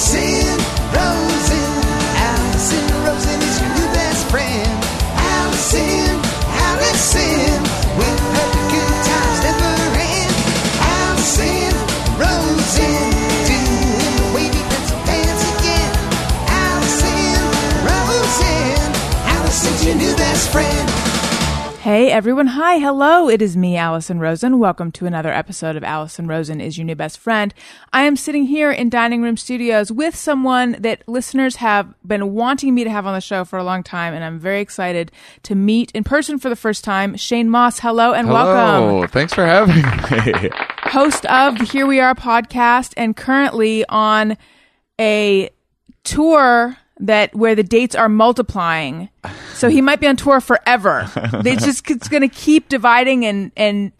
Alison Hey everyone, hi, hello. It is me, Alison Rosen. Welcome to another episode of Alison Rosen is your new best friend. I am sitting here in Dining Room Studios with someone that listeners have been wanting me to have on the show for a long time, and I'm very excited to meet in person for the first time. Shane Mauss, hello and welcome. Hello, thanks for having me. Host of the Here We Are podcast and currently on a tour that where the dates are multiplying. So he might be on tour forever. It's just it's going to keep dividing and and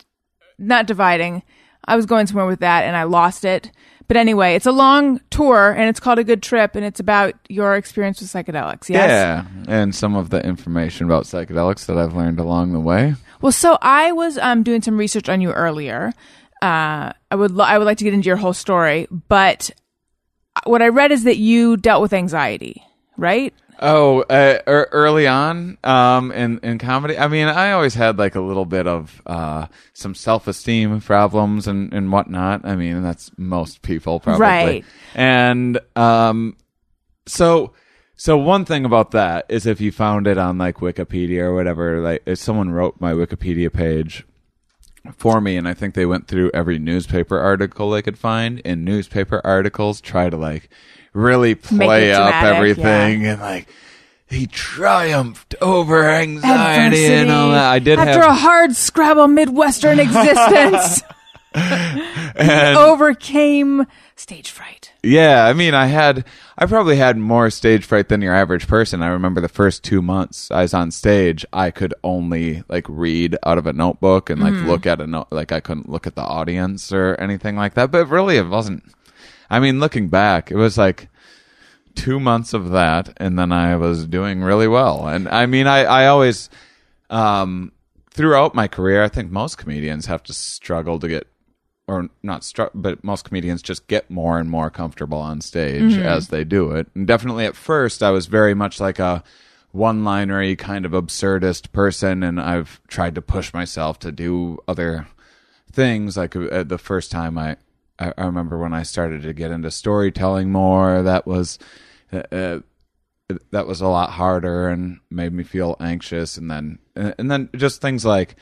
not dividing. I was going somewhere with that and I lost it. But anyway, it's a long tour and it's called a good trip and it's about your experience with psychedelics. Yes. Yeah, and some of the information about psychedelics that I've learned along the way. Well, so I was um, doing some research on you earlier. Uh, I would lo- I would like to get into your whole story, but what I read is that you dealt with anxiety, right? Oh, uh, er, early on um, in in comedy, I mean, I always had like a little bit of uh, some self esteem problems and and whatnot. I mean, that's most people probably, Right. And um, so. So one thing about that is if you found it on like Wikipedia or whatever, like if someone wrote my Wikipedia page for me and I think they went through every newspaper article they could find and newspaper articles try to like really play up dramatic, everything and like he triumphed over anxiety and all that. I did after have a hard Scrabble Midwestern existence, and- overcame stage fright. Yeah, I mean, I had, I probably had more stage fright than your average person. I remember the first two months I was on stage, I could only like read out of a notebook and like mm. look at a note, like I couldn't look at the audience or anything like that. But really, it wasn't. I mean, looking back, it was like two months of that, and then I was doing really well. And I mean, I, I always, um, throughout my career, I think most comedians have to struggle to get or not stru- but most comedians just get more and more comfortable on stage as they do it. And definitely at first I was very much like a one-linery kind of absurdist person and I've tried to push myself to do other things like uh, the first time I I I remember when I started to get into storytelling more that was uh, uh, that was a lot harder and made me feel anxious and then and then just things like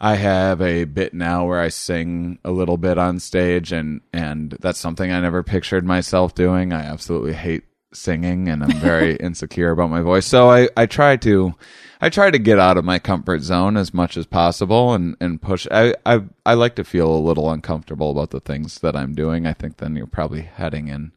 I have a bit now where I sing a little bit on stage and and that's something I never pictured myself doing. I absolutely hate singing and I'm very insecure about my voice. So I I try to I try to get out of my comfort zone as much as possible and and push I I I like to feel a little uncomfortable about the things that I'm doing. I think then you're probably heading in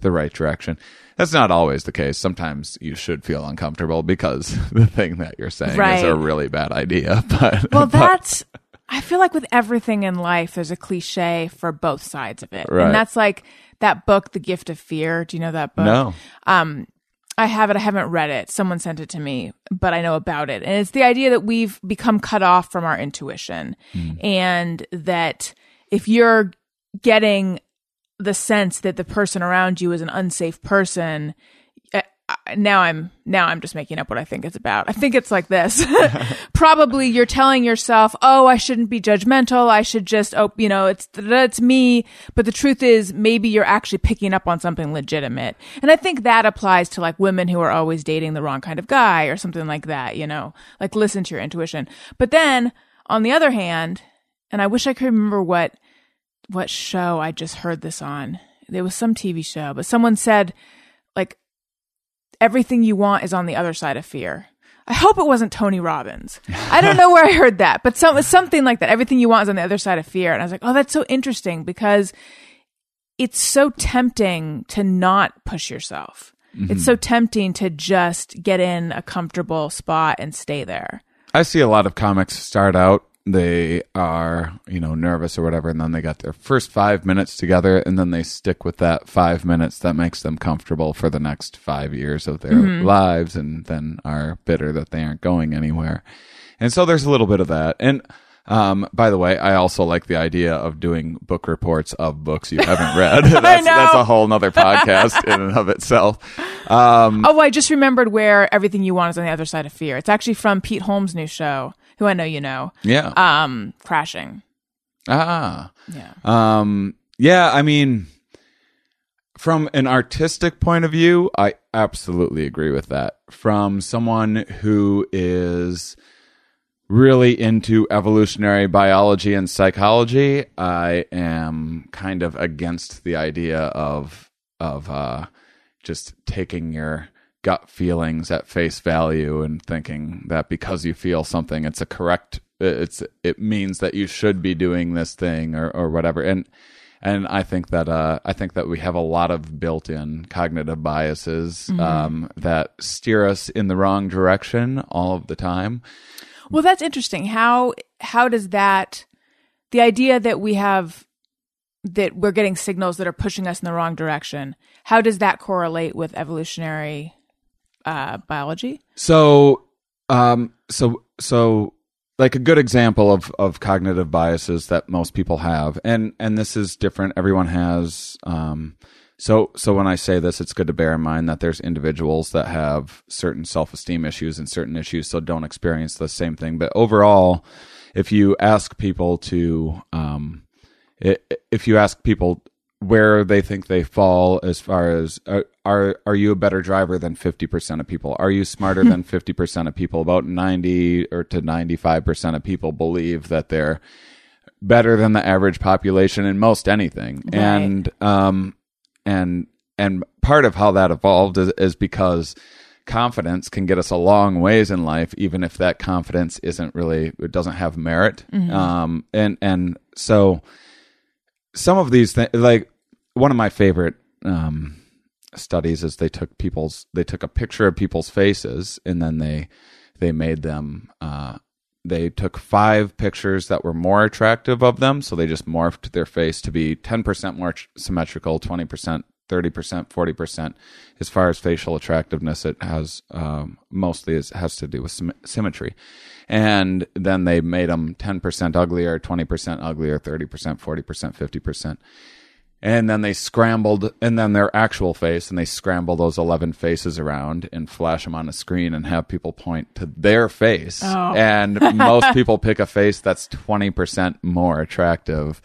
the right direction. That's not always the case. Sometimes you should feel uncomfortable because the thing that you're saying is a really bad idea. But Well, that's. I feel like with everything in life, there's a cliche for both sides of it, Right. and that's like that book, The Gift of Fear. Do you know that book? no, um I have it. I haven't read it. Someone sent it to me, but I know about it. And it's the idea that we've become cut off from our intuition hmm. and that if you're getting the sense that the person around you is an unsafe person, now I'm now I'm just making up what I think it's about. I think it's like this. Probably you're telling yourself, "Oh, I shouldn't be judgmental. I should just oh, you know, it's that's me." But the truth is maybe you're actually picking up on something legitimate. And I think that applies to like women who are always dating the wrong kind of guy or something like that, you know. Like listen to your intuition. But then on the other hand, and I wish I could remember what what show I just heard this on. It was some TV show, but someone said everything you want is on the other side of fear. I hope it wasn't Tony Robbins. I don't know where I heard that, but some something like that. Everything you want is on the other side of fear. And I was like, oh, that's so interesting because it's so tempting to not push yourself. It's mm-hmm. so tempting to just get in a comfortable spot and stay there. I see a lot of comics start out they are you know nervous or whatever and then they got their first five minutes together and then they stick with that five minutes that makes them comfortable for the next five years of their lives and then are bitter that they aren't going anywhere and so there's a little bit of that and Um, by the way, I also like the idea of doing book reports of books you haven't read. that's, know. that's a whole nother podcast in and of itself. Um, Oh, I just remembered where everything you want is on the other side of fear. It's actually from Pete Holmes' new show, who I know you know. yeah. Um, crashing. ah. Yeah. Um, yeah, I mean, from an artistic point of view, I absolutely agree with that. From someone who is really into evolutionary biology and psychology, I am kind of against the idea of of uh, just taking your gut feelings at face value and thinking that because you feel something, it's a correct. It's it means that you should be doing this thing or or whatever. And and I think that uh, I think that we have a lot of built-in cognitive biases um, that steer us in the wrong direction all of the time. Well, that's interesting. How how does that the idea that we have that we're getting signals that are pushing us in the wrong direction? How does that correlate with evolutionary uh, biology? So, um, so, so, like a good example of of cognitive biases that most people have, and and this is different. Everyone has. Um, so, so when I say this, it's good to bear in mind that there's individuals that have certain self esteem issues and certain issues, so don't experience the same thing. But overall, if you ask people to, um, if you ask people where they think they fall as far as uh, are are you a better driver than 50% of people? Are you smarter than 50% of people? About 90 or to 95% of people believe that they're better than the average population in most anything. Right. and um and and part of how that evolved is, is because confidence can get us a long ways in life even if that confidence isn't really it doesn't have merit. Um and and so some of these things like one of my favorite um studies is they took people's they took a picture of people's faces and then they they made them uh they took five pictures that were more attractive of them so they just morphed their face to be 10% more symmetrical 20% 30% 40% as far as facial attractiveness it has um, mostly is, has to do with sym- symmetry. And then they made them 10% uglier 20% uglier 30% 40% 50% and then they scrambled and then their actual face and they scramble those 11 faces around and flash them on a screen and have people point to their face. Oh. and most people pick a face that's 20% more attractive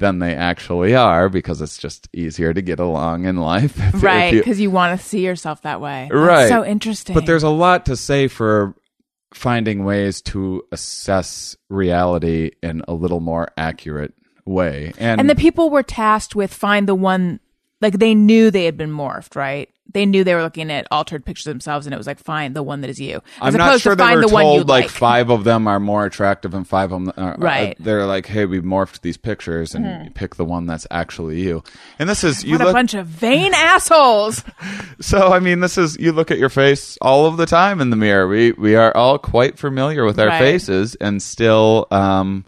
than they actually are because it's just easier to get along in life if- Right, you- because you, want to see yourself that way. That's Right. so interesting. but there's a lot to say for finding ways to assess reality in a little more accurate way and, and the people were tasked with find the one like they knew they had been morphed, right? They knew they were looking at altered pictures of themselves, and it was like find the one that is you, as I'm not sure to they were the told like like. five of them are more attractive and five of them are Right. Uh, they're like, hey, we morphed these pictures and you pick the one that's actually you. And this is you what a bunch of vain assholes! so I mean, this is you look at your face all of the time in the mirror. We we are all quite familiar with our Right. faces, and still, um,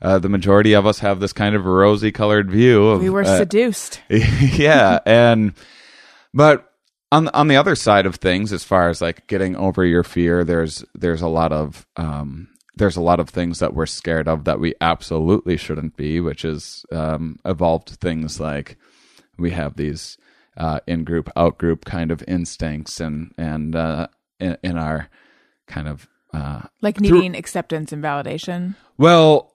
uh, the majority of us have this kind of rosy colored view of We were uh, seduced. yeah, and but on on the other side of things, as far as like getting over your fear, there's there's a lot of um, there's a lot of things that we're scared of that we absolutely shouldn't be, which is um, evolved things like we have these uh, in group out group kind of instincts and and uh, in, in our kind of uh, Like needing acceptance and validation. well,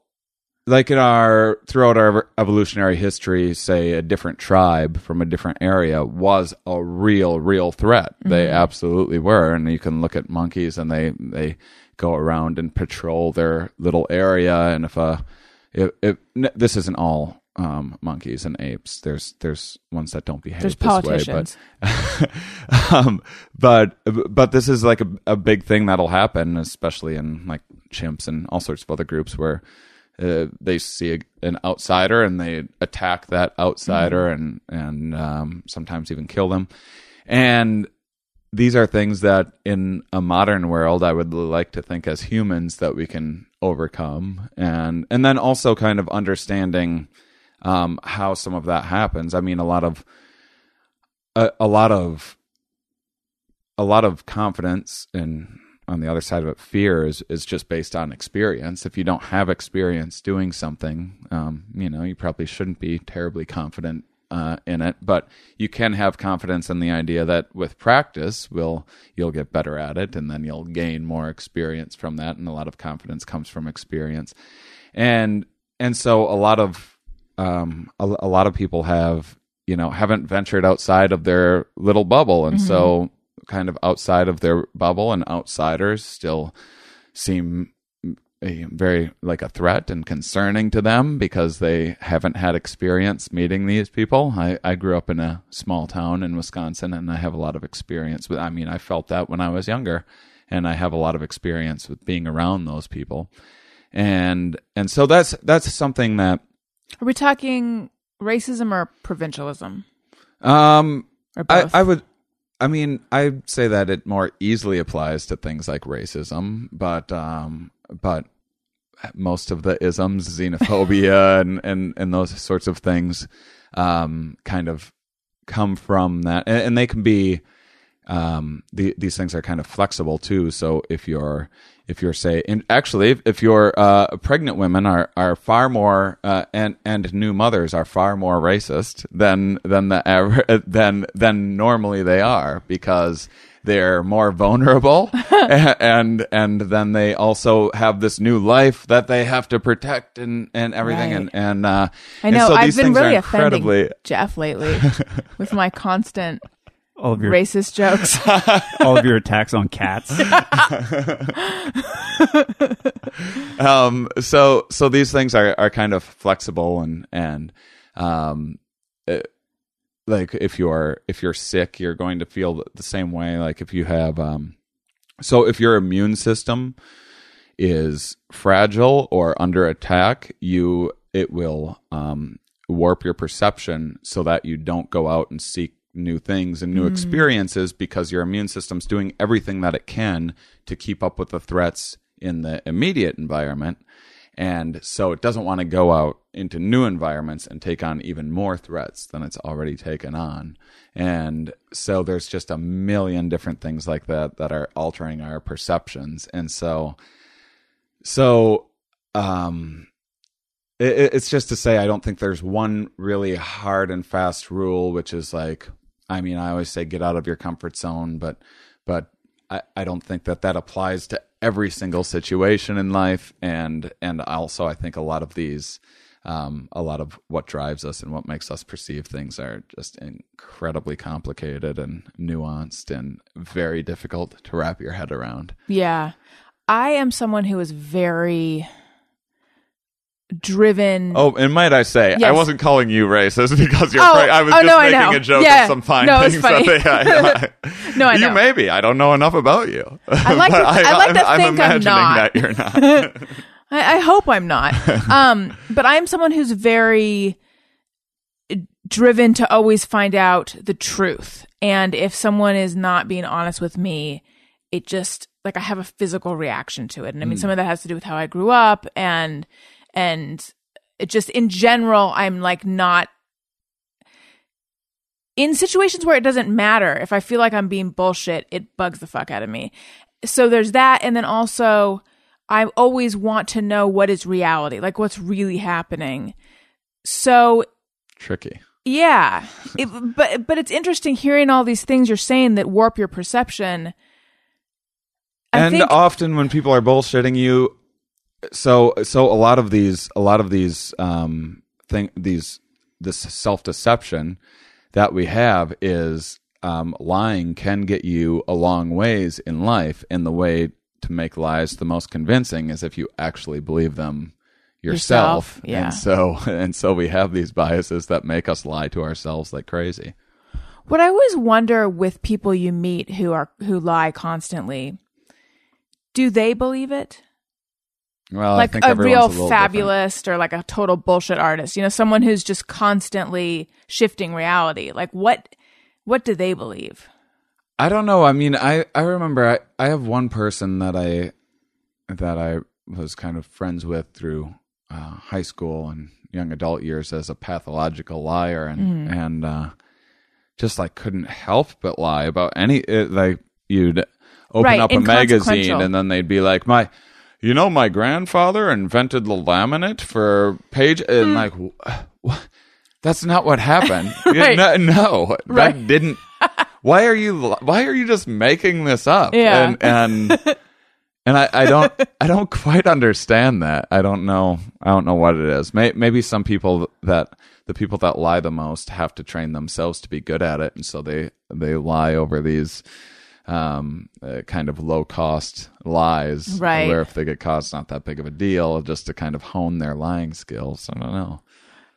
like in our throughout our evolutionary history, say a different tribe from a different area was a real, real threat. They absolutely were, and you can look at monkeys, and they they go around and patrol their little area. And if a if, if n- this isn't all um, monkeys and apes, there's there's ones that don't behave There's this way, politicians. but um, but but this is like a, a big thing that'll happen, especially in like chimps and all sorts of other groups where uh, they see a, an outsider and they attack that outsider and and um, sometimes even kill them. And these are things that in a modern world I would like to think as humans that we can overcome and and then also kind of understanding um, how some of that happens. I mean, a lot of a, a lot of a lot of confidence and on the other side of it, fear is is just based on experience. If you don't have experience doing something, um, you know, you probably shouldn't be terribly confident uh, in it. But you can have confidence in the idea that with practice, will you'll get better at it, and then you'll gain more experience from that. And a lot of confidence comes from experience, and and so a lot of um, a, a lot of people have you know haven't ventured outside of their little bubble, and so kind of outside of their bubble, and outsiders still seem a, very like a threat and concerning to them because they haven't had experience meeting these people. I, I grew up in a small town in Wisconsin and I have a lot of experience with I mean I felt that when I was younger and I have a lot of experience with being around those people. And and so that's that's something that Are we talking racism or provincialism? um I. I would I mean I'd say that it more easily applies to things like racism, but um but most of the isms, xenophobia and, and, and those sorts of things um kind of come from that and, and they can be um the, these things are kind of flexible too. So if you're if you're say and actually if, if you're uh pregnant women are are far more uh and and new mothers are far more racist than than the aver- than than normally they are because they're more vulnerable and and then they also have this new life that they have to protect and and everything. And Right. and uh I and know. so I've been really incredibly offending Jeff lately with my constant All of your racist jokes. all of your attacks on cats. um so so these things are are kind of flexible and and um it, like if you're if you're sick you're going to feel the same way like if you have um so if your immune system is fragile or under attack you it will um warp your perception so that you don't go out and seek new things and new experiences because your immune system's doing everything that it can to keep up with the threats in the immediate environment. And so it doesn't want to go out into new environments and take on even more threats than it's already taken on. And so there's just a million different things like that that are altering our perceptions. And so so um it, it- it's just to say i don't think there's one really hard and fast rule which is like i mean i always say get out of your comfort zone but but i, I don't think that that applies to every single situation in life and and also i think a lot of these um, a lot of what drives us and what makes us perceive things are just incredibly complicated and nuanced and very difficult to wrap your head around. yeah. I am someone who is very driven. Oh, and might I say, I wasn't calling you racist because you're. Oh, Fra- I was oh, just no, I making know. a joke Yeah. of some fine No, things funny. that they. I, No, I you know. may be. I don't know enough about you. I like to- I like to I'm, think I'm imagining not. that you're not. I, I hope I'm not. um, but I'm someone who's very driven to always find out the truth. And if someone is not being honest with me, it just like I have a physical reaction to it. And I mean, some of that has to do with how I grew up and, and it just in general, I'm like not in situations where it doesn't matter. If I feel like I'm being bullshit, it bugs the fuck out of me. So there's that. And then also, I always want to know what is reality, like what's really happening. So Tricky. yeah, it, but but it's interesting hearing all these things you're saying that warp your perception. I and think often when people are bullshitting you so so a lot of these a lot of these um thing these this self-deception that we have is um lying can get you a long ways in life and the way to make lies the most convincing is if you actually believe them yourself, Yourself, yeah. and so and so we have these biases that make us lie to ourselves like crazy what I always wonder with people you meet who are who lie constantly, do they believe it? Well like I think a real a little different. fabulist or like a total bullshit artist you know someone who's just constantly shifting reality like what what do they believe I don't know. I mean, I I remember I I have one person that I that I was kind of friends with through uh, high school and young adult years as a pathological liar and Mm-hmm. and uh, just like couldn't help but lie about any it, like you'd open Right, up a magazine and then they'd be like, my, you know, my grandfather invented the laminate for page, and like, wh- wh- that's not what happened. Hmm. Right. no, no, Right. that didn't. Why are you? Why are you just making this up? Yeah. and and and I, I don't I don't quite understand that. I don't know I don't know what it is. May, maybe some people that the people that lie the most have to train themselves to be good at it, and so they they lie over these um uh, kind of low cost lies Right. where if they get caught it's not that big of a deal just to kind of hone their lying skills i don't know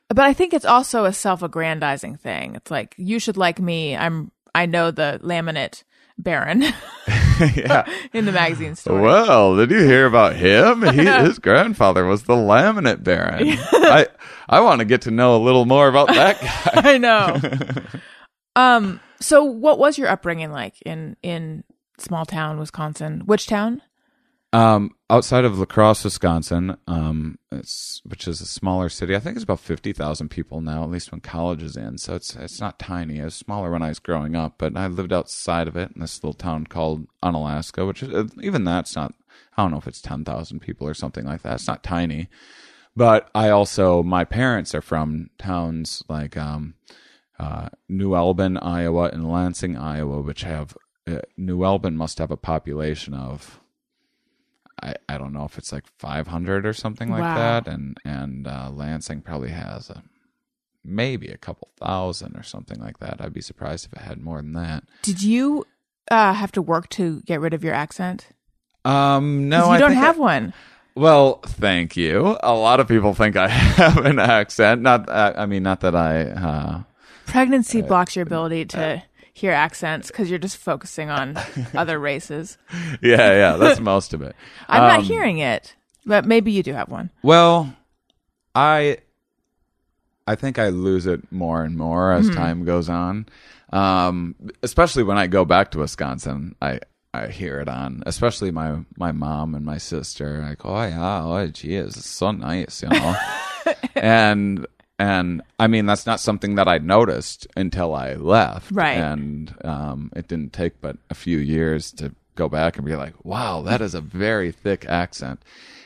But I think it's also a self-aggrandizing thing. It's like you should like me. I'm I know the laminate baron yeah in the magazine story. Well, did you hear about him? He, his grandfather was the laminate baron. I I want to get to know a little more about that guy. I know. um. So, what was your upbringing like in in small town Wisconsin? Which town? Um, outside of La Crosse, Wisconsin, um, it's which is a smaller city. I think it's about fifty thousand people now, at least when college is in. So it's it's not tiny. It was smaller when I was growing up, but I lived outside of it in this little town called Onalaska, which is even that's not. I don't know if it's ten thousand people or something like that. It's not tiny. But I also my parents are from towns like um, uh, New Albin, Iowa, and Lansing, Iowa, which have uh, New Albin must have a population of I, I don't know if it's like 500 or something like Wow. that, and and uh, Lansing probably has a maybe a couple thousand or something like that. I'd be surprised if it had more than that. Did you uh, have to work to get rid of your accent? Um, no, you I don't have I- one. Well, thank you. A lot of people think I have an accent. Not, uh, I mean, not that I. Uh, Pregnancy blocks your ability to hear accents because you're just focusing on other races. yeah, yeah, that's most of it. I'm not Um, hearing it, but maybe you do have one. Well, I I think I lose it more and more as Mm-hmm. time goes on. Um, especially when I go back to Wisconsin, I I hear it on, especially my my mom and my sister. Like, oh yeah, oh geez, it's so nice, you know. and and I mean that's not something that I noticed until I left, Right. And um, it didn't take but a few years to go back and be like, wow, that is a very thick accent.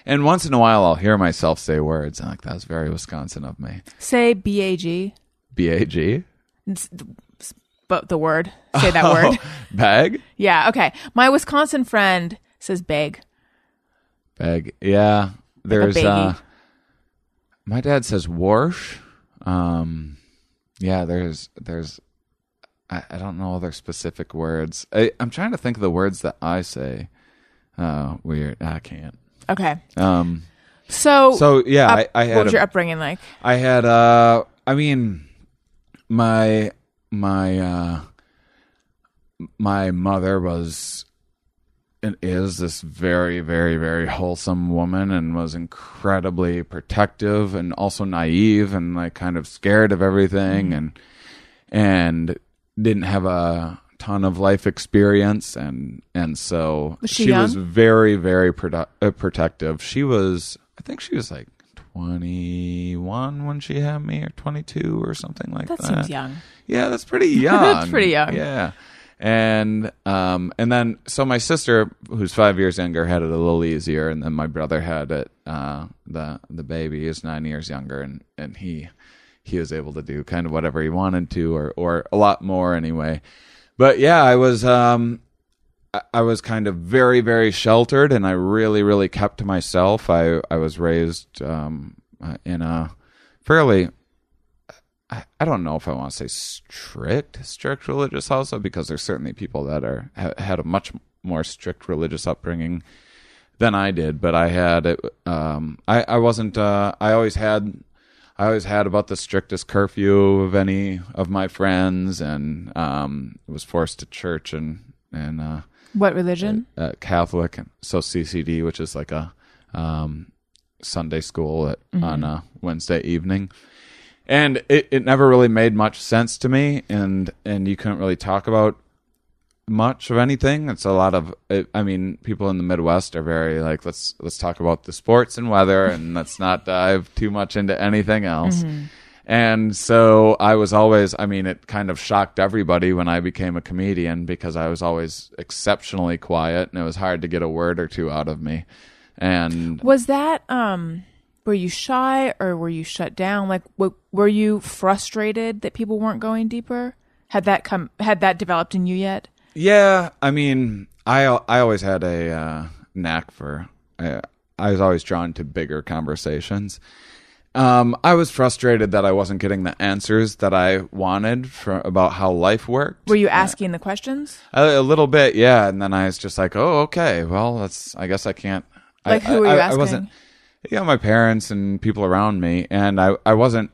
And once in a while, I'll hear myself say words, and like that's very Wisconsin of me. Say B A G, B A G but the word. Say that word. bag Yeah. Okay. My Wisconsin friend says bag. bag. Yeah, there's. baggie. uh My dad says wash. Um, yeah, there's there's. I, I don't know other specific words. I, I'm trying to think of the words that I say. Uh, weird. I can't. Okay. Um. So, So yeah, up- I, I what had was a- your upbringing like? I had uh I mean my my uh my mother was is this very very very wholesome woman and was incredibly protective and also naive and like kind of scared of everything and and didn't have a ton of life experience and and so Was she was very very produ- uh, protective she was i think she was like 21 when she had me or 22 or something like That that seems young. yeah, that's pretty young. that's pretty young. Yeah. And um and then so my sister who's 5 years younger had it a little easier and then my brother had it uh the the baby is 9 years younger and and he he was able to do kind of whatever he wanted to or or a lot more anyway. But yeah, I was um I- was kind of very, very sheltered, and I really, really kept to myself. I I was raised um, in a fairly I, I don't know if I want to say strict, strict religious also, because there's certainly people that are ha, had a much more strict religious upbringing than I did. But I had it. Um, I I wasn't. Uh, I always had. I always had about the strictest curfew of any of my friends, and um, was forced to church and and uh, What religion? uh, Catholic, and so CCD, which is like a um, Sunday school at, on a Wednesday evening, and it, it never really made much sense to me, and and you couldn't really talk about much of anything. It's a lot of, it, I mean, people in the Midwest are very like let's let's talk about the sports and weather, and let's not dive too much into anything else. And so I was always, I mean, it kind of shocked everybody when I became a comedian because I was always exceptionally quiet and it was hard to get a word or two out of me. And Was that um were you shy or were you shut down? Like w- were you frustrated that people weren't going deeper? Had that come had that developed in you yet? Yeah, I mean, I I always had a uh, knack for. I, I was always drawn to bigger conversations. Um, I was frustrated that I wasn't getting the answers that I wanted for about how life worked. Were you asking the questions? A, a little bit, yeah. And then I was just like, oh, okay. Well, that's. I guess I can't. I- Like, who I, were you I, I asking? Wasn't. Yeah, my parents and people around me, and I, I wasn't.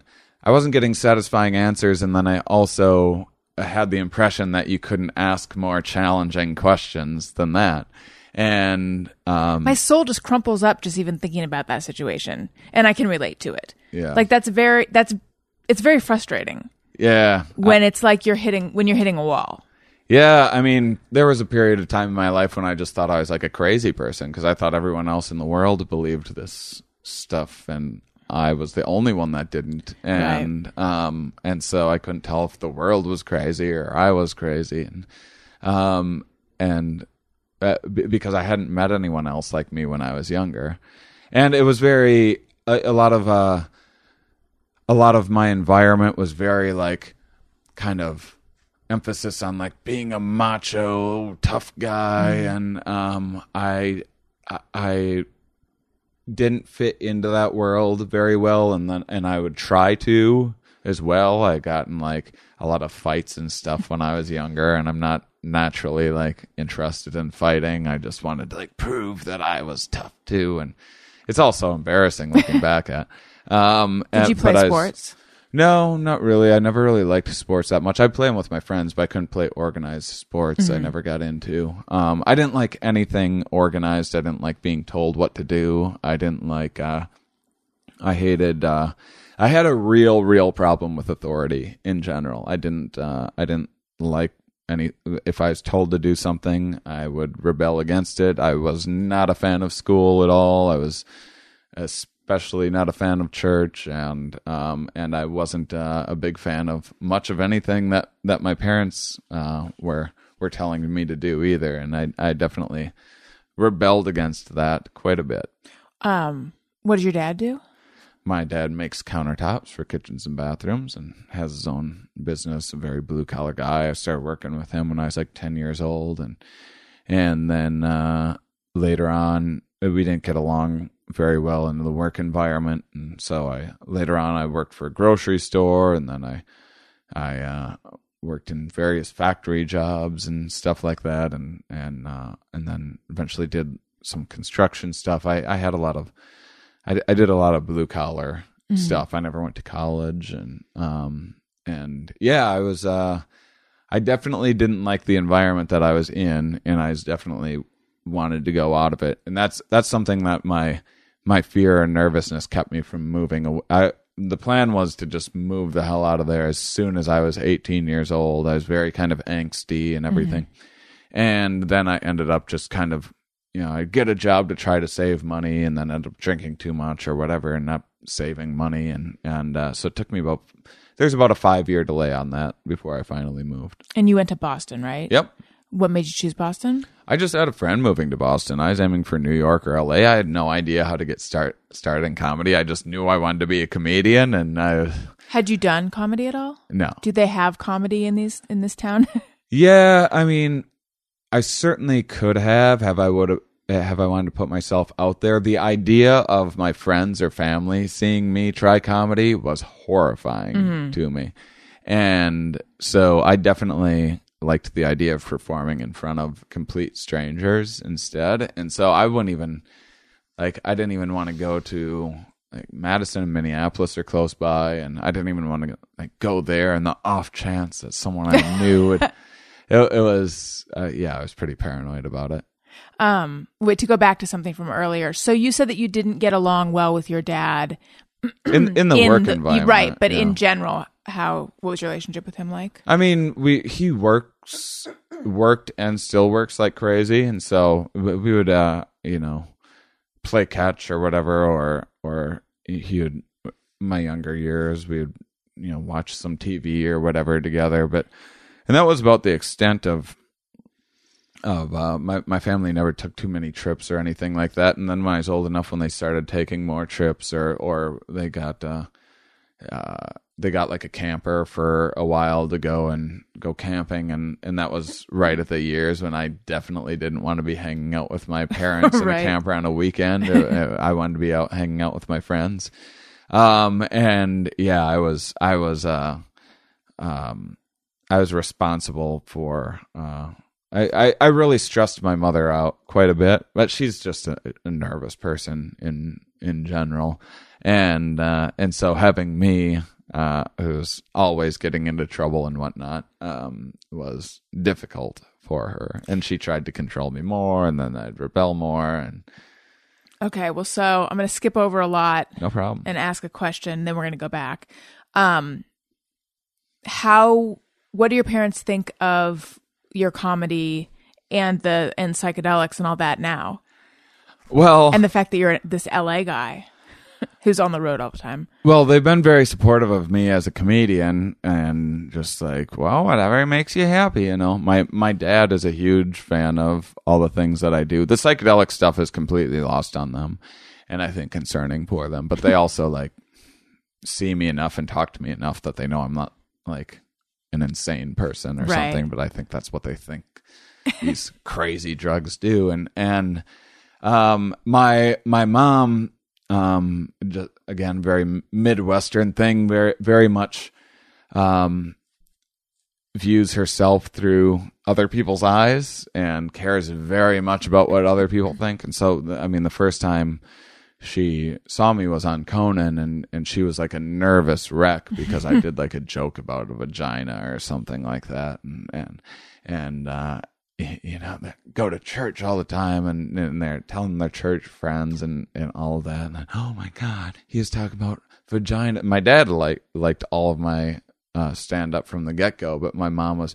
I wasn't getting satisfying answers, and then I also had the impression that you couldn't ask more challenging questions than that. And um, My soul just crumples up just even thinking about that situation, and I can relate to it. Yeah. Like that's very that's it's very frustrating yeah, when it's like you're hitting when you're hitting a wall. Yeah, I mean, there was a period of time in my life when I just thought I was like a crazy person because I thought everyone else in the world believed this stuff and I was the only one that didn't. And um and so I couldn't tell if the world was crazy or I was crazy and um and uh, b- because I hadn't met anyone else like me when I was younger. And it was very a, a lot of uh a lot of my environment was very like kind of emphasis on like being a macho tough guy and um I I- I didn't fit into that world very well and then and I would try to as well. I got in like a lot of fights and stuff when I was younger and I'm not naturally like interested in fighting. I just wanted to like prove that I was tough too and it's all so embarrassing looking back at um Did and- you play but I was- sports? No, not really. I never really liked sports that much. I play them with my friends, but I couldn't play organized sports. I never got into. Um, I didn't like anything organized. I didn't like being told what to do. I didn't like. Uh, I hated. Uh, I had a real, real problem with authority in general. I didn't. Uh, I didn't like any. If I was told to do something, I would rebel against it. I was not a fan of school at all. I was especially not a fan of church and um and I wasn't uh, a big fan of much of anything that that my parents uh were were telling me to do either and I I definitely rebelled against that quite a bit. Um, what did your dad do? My dad makes countertops for kitchens and bathrooms and has his own business, a very blue collar guy. I started working with him when I was like 10 years old and and then uh later on we didn't get along very well in the work environment and so I later on I worked for a grocery store and then I I uh worked in various factory jobs and stuff like that and and uh and then eventually did some construction stuff. I I had a lot of I, I did a lot of blue collar stuff. I never went to college and um and yeah, I was uh I definitely didn't like the environment that I was in and I was definitely wanted to go out of it. And that's that's something that my my fear and nervousness kept me from moving away. I, the plan was to just move the hell out of there as soon as I was 18 years old. I was very kind of angsty and everything. And then I ended up just kind of, you know, I'd get a job to try to save money and then end up drinking too much or whatever and not saving money. And, and, uh, so it took me about, there's about a five year delay on that before I finally moved. And you went to Boston, right? Yep. What made you choose Boston? I just had a friend moving to Boston. I was aiming for New York or LA. I had no idea how to get start started in comedy. I just knew I wanted to be a comedian and I Had you done comedy at all? no. Do they have comedy in these in this town? Yeah, I mean, I certainly could have have I would have have I wanted to put myself out there. The idea of my friends or family seeing me try comedy was horrifying mm-hmm. to me. And so I definitely liked the idea of performing in front of complete strangers instead. And so I wouldn't even like I didn't even want to go to like Madison and Minneapolis are close by, and I didn't even want to like go there. And the off chance that someone I knew would, it, it was uh, yeah, I was pretty paranoid about it. um, wait to go back to something from earlier. So you said that you didn't get along well with your dad In in the in work the- environment, right? But yeah. in general, how what was your relationship with him like? I mean, we he works worked and still works like crazy, and so we would uh you know play catch or whatever, or or he would my younger years we would you know watch some TV or whatever together. But and that was about the extent of of uh, my my family never took too many trips or anything like that. And then when I was old enough, when they started taking more trips, or or they got uh, uh, they got like a camper for a while to go and go camping, and and that was right at the years when I definitely didn't want to be hanging out with my parents in a camper on a weekend. I wanted to be out hanging out with my friends. Um and yeah, I was I was uh um I was responsible for uh I, I, I really stressed my mother out quite a bit, but she's just a, a nervous person in in general, and uh, and so having me, uh, who's always getting into trouble and whatnot, um, was difficult for her, and she tried to control me more, and then I'd rebel more, and Okay, well, so I'm going to skip over a lot no problem. and ask a question, then we're going to go back. Um, how? What do your parents think of your comedy and the and psychedelics and all that now, Well, and the fact that you're this LA guy who's on the road all the time? Well, they've been very supportive of me as a comedian and just like, well, whatever makes you happy, you know. My my dad is a huge fan of all the things that I do. The psychedelic stuff is completely lost on them and I think concerning for them, but they also like see me enough and talk to me enough that they know I'm not like an insane person or Right. something, but I think that's what they think these crazy drugs do and and um my my mom um just, again very midwestern thing very very much um views herself through other people's eyes and cares very much about what other people think. And so i mean the first time she saw me was on Conan and and she was like a nervous wreck because I did like a joke about a vagina or something like that. And and and uh you know go to church all the time and, and they're telling their church friends and and all of that and then, oh my god he talking about vagina my dad like liked all of my uh stand up from the get-go but my mom was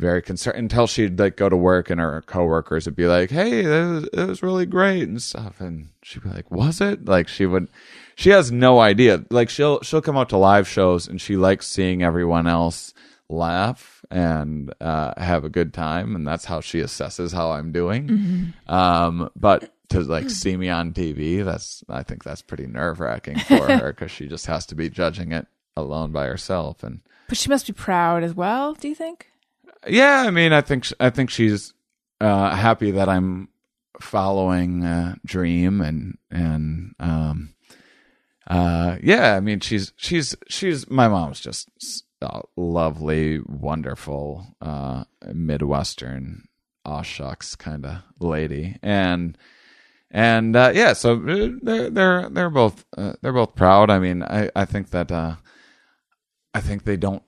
very concerned until she'd like go to work and her coworkers would be like, "Hey, that was, it was really great" and stuff, and she'd be like, "Was it?" Like she would, she has no idea. Like she'll she'll come out to live shows and she likes seeing everyone else laugh and uh, have a good time, and that's how she assesses how I'm doing. Um, but to like see me on TV, that's I think that's pretty nerve wracking for her because she just has to be judging it alone by herself and. But she must be proud as well. Do you think? Yeah, I mean, I think I think she's uh, happy that I'm following uh, Dream and and um, uh, yeah, I mean, she's she's she's my mom's just lovely, wonderful uh, Midwestern aw shucks kind of lady, and and uh, yeah, so uh, they're they're they're both uh, they're both proud. I mean, I I think that uh, I think they don't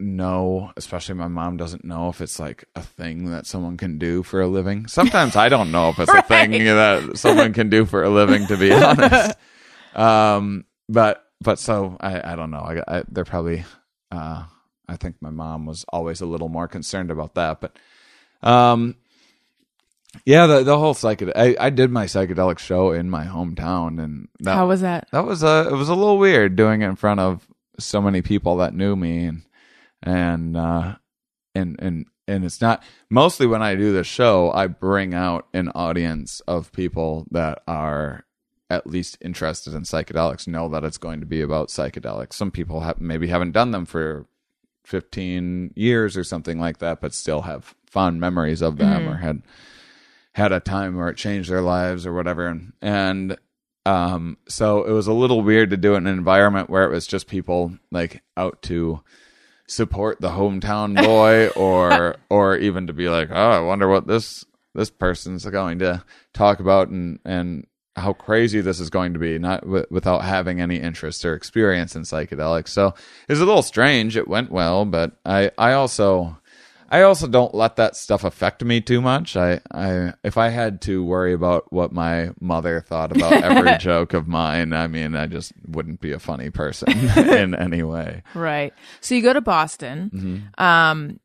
know, especially my mom doesn't know if it's like a thing that someone can do for a living. Sometimes I don't know if it's a thing that someone can do for a living, to be honest. Um, but but so I I don't know. I, I they're probably uh I think my mom was always a little more concerned about that, but um. Yeah, the the whole psychedelic. I, I did my psychedelic show in my hometown, and that How was that? that was a it was a little weird doing it in front of so many people that knew me and and uh and and and it's not mostly when I do the show I bring out an audience of people that are at least interested in psychedelics know that it's going to be about psychedelics. Some people have maybe haven't done them for 15 years or something like that but still have fond memories of them or had had a time where it changed their lives or whatever. And, and um so it was a little weird to do it in an environment where it was just people like out to support the hometown boy or or even to be like oh i wonder what this this person's going to talk about and and how crazy this is going to be not w- without having any interest or experience in psychedelics so it's a little strange it went well but i i also I also don't let that stuff affect me too much. I, I, if I had to worry about what my mother thought about every joke of mine, I mean, I just wouldn't be a funny person in any way. Right. So you go to Boston, Mm-hmm. um,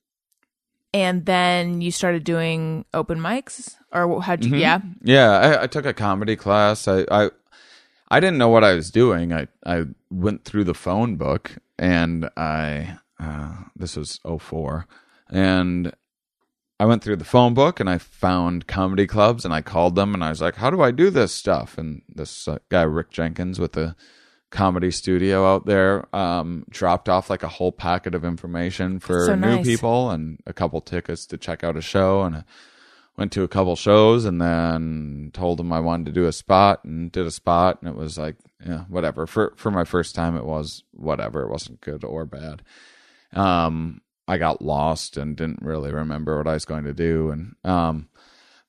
and then you started doing open mics, or how'd Mm-hmm. you? Yeah. Yeah, I, I took a comedy class. I, I, I didn't know what I was doing. I, I went through the phone book and I uh, this was 04 and I went through the phone book and I found comedy clubs and I called them and I was like, "How do I do this stuff?" And this uh, guy Rick Jenkins with the comedy studio out there um, dropped off like a whole packet of information for So new nice. people and a couple tickets to check out a show and I went to a couple shows and then told them I wanted to do a spot and did a spot and it was like yeah whatever. For for my first time it was whatever. It wasn't good or bad. Um I got lost and didn't really remember what I was going to do and um